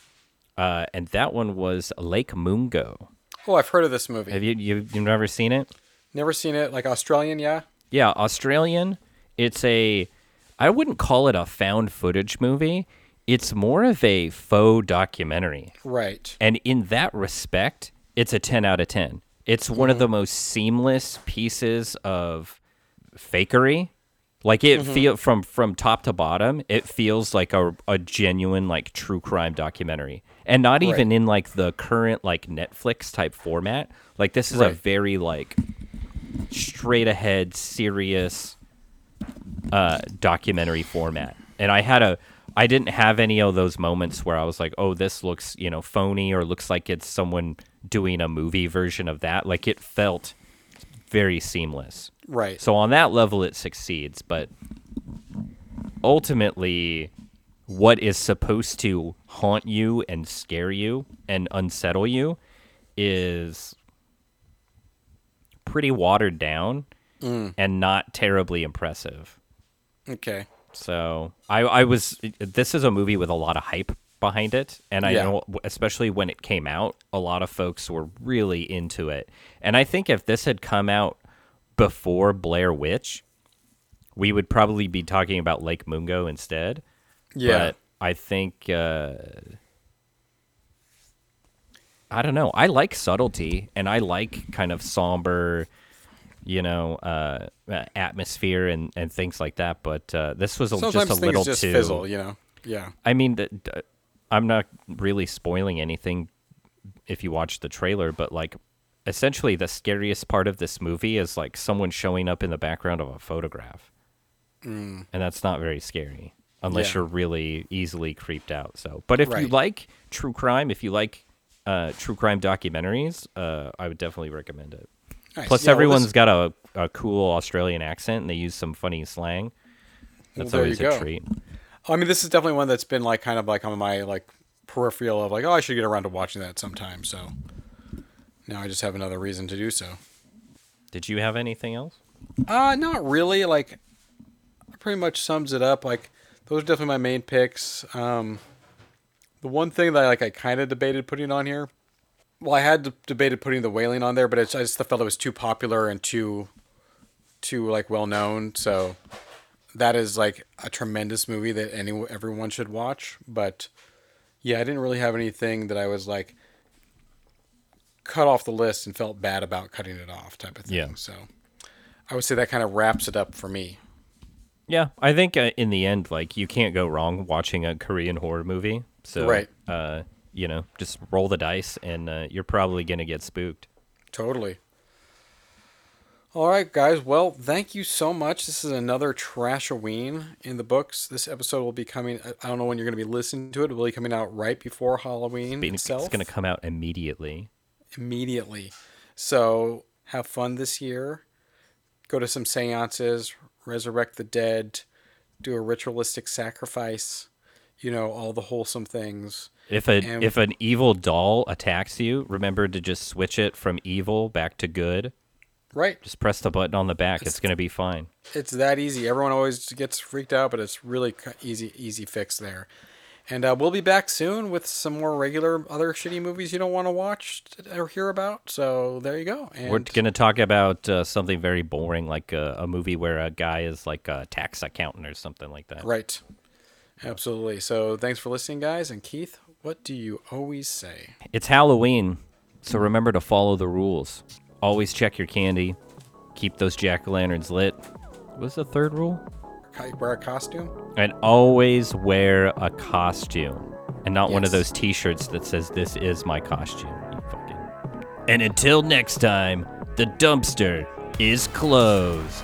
uh, and that one was Lake Mungo. Oh, I've heard of this movie. Have you you you've never seen it? Never seen it. Like Australian, yeah. Yeah, Australian. It's a I wouldn't call it a found footage movie. It's more of a faux documentary. Right. And in that respect, it's a 10 out of 10. It's one of mm-hmm. the most seamless pieces of fakery. Like it mm-hmm. feel from from top to bottom, it feels like a, a genuine like true crime documentary. And not even in like the current like Netflix type format. Like this is a very like straight ahead serious uh documentary format. And I had a I didn't have any of those moments where I was like, "Oh, this looks, you know, phony or looks like it's someone doing a movie version of that." Like it felt very seamless. Right. So on that level it succeeds, but ultimately what is supposed to haunt you and scare you and unsettle you is pretty watered down and not terribly impressive. Okay. So I, I was. This is a movie with a lot of hype behind it, and I Yeah. know, especially when it came out, a lot of folks were really into it. And I think if this had come out before Blair Witch, we would probably be talking about Lake Mungo instead. Yeah. But I think uh, I don't know. I like subtlety, and I like kind of somber, you know, uh, uh, atmosphere and, and things like that. But uh, this was a, just a little just too. fizzle. You know. Yeah. I mean, th- I'm not really spoiling anything if you watch the trailer, but like, essentially, the scariest part of this movie is like someone showing up in the background of a photograph, and that's not very scary unless Mm. Yeah. you're really easily creeped out. So, but if you like true crime, if you like uh, true crime documentaries, uh, I would definitely recommend it. Nice. Plus, Yeah, well, everyone's this- got a, a cool Australian accent, and they use some funny slang. That's you always a go. treat. I mean, this is definitely one that's been like kind of like on my like peripheral of like, oh, I should get around to watching that sometime. So now I just have another reason to do so. Did you have anything else? Uh, not really. Like, pretty much sums it up. Like, those are definitely my main picks. Um, the one thing that I like, I kind of debated putting on here. Well, I had debated putting the Wailing on there, but it's, I just felt it was too popular and too, too like well known. So that is like a tremendous movie that any everyone should watch. But yeah, I didn't really have anything that I was like cut off the list and felt bad about cutting it off type of thing. Yeah. So I would say that kind of wraps it up for me. Yeah, I think uh, in the end, like you can't go wrong watching a Korean horror movie. So, Right. uh, you know, just roll the dice, and uh, you're probably gonna get spooked. Totally. All right, guys. Well, thank you so much. This is another Trash Trashoween in the books. This episode will be coming. I don't know when you're going to be listening to it. It will be coming out right before Halloween itself. It's going to come out immediately. immediately. So have fun this year. Go to some seances, resurrect the dead, do a ritualistic sacrifice. You know all the wholesome things. If a And- if an evil doll attacks you, remember to just switch it from evil back to good. Right. Just press the button on the back. It's going to be fine. It's that easy. Everyone always gets freaked out, but it's really easy, easy fix there. And uh, we'll be back soon with some more regular other shitty movies you don't want to watch or hear about. So there you go. And We're going to talk about uh, something very boring, like a, a movie where a guy is like a tax accountant or something like that. right, absolutely. So thanks for listening, guys. And Keith, what do you always say? It's Halloween, so remember to follow the rules. Always check your candy. Keep those jack o' lanterns lit. What's the third rule? Wear a costume. And always wear a costume. And not one of those t shirts that says, This is my costume. You fucking. And until next time, the dumpster is closed.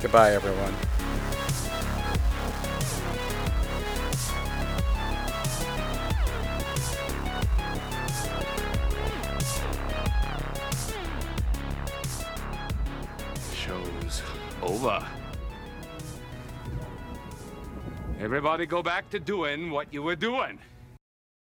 Goodbye, everyone. Over. Everybody go back to doing what you were doing.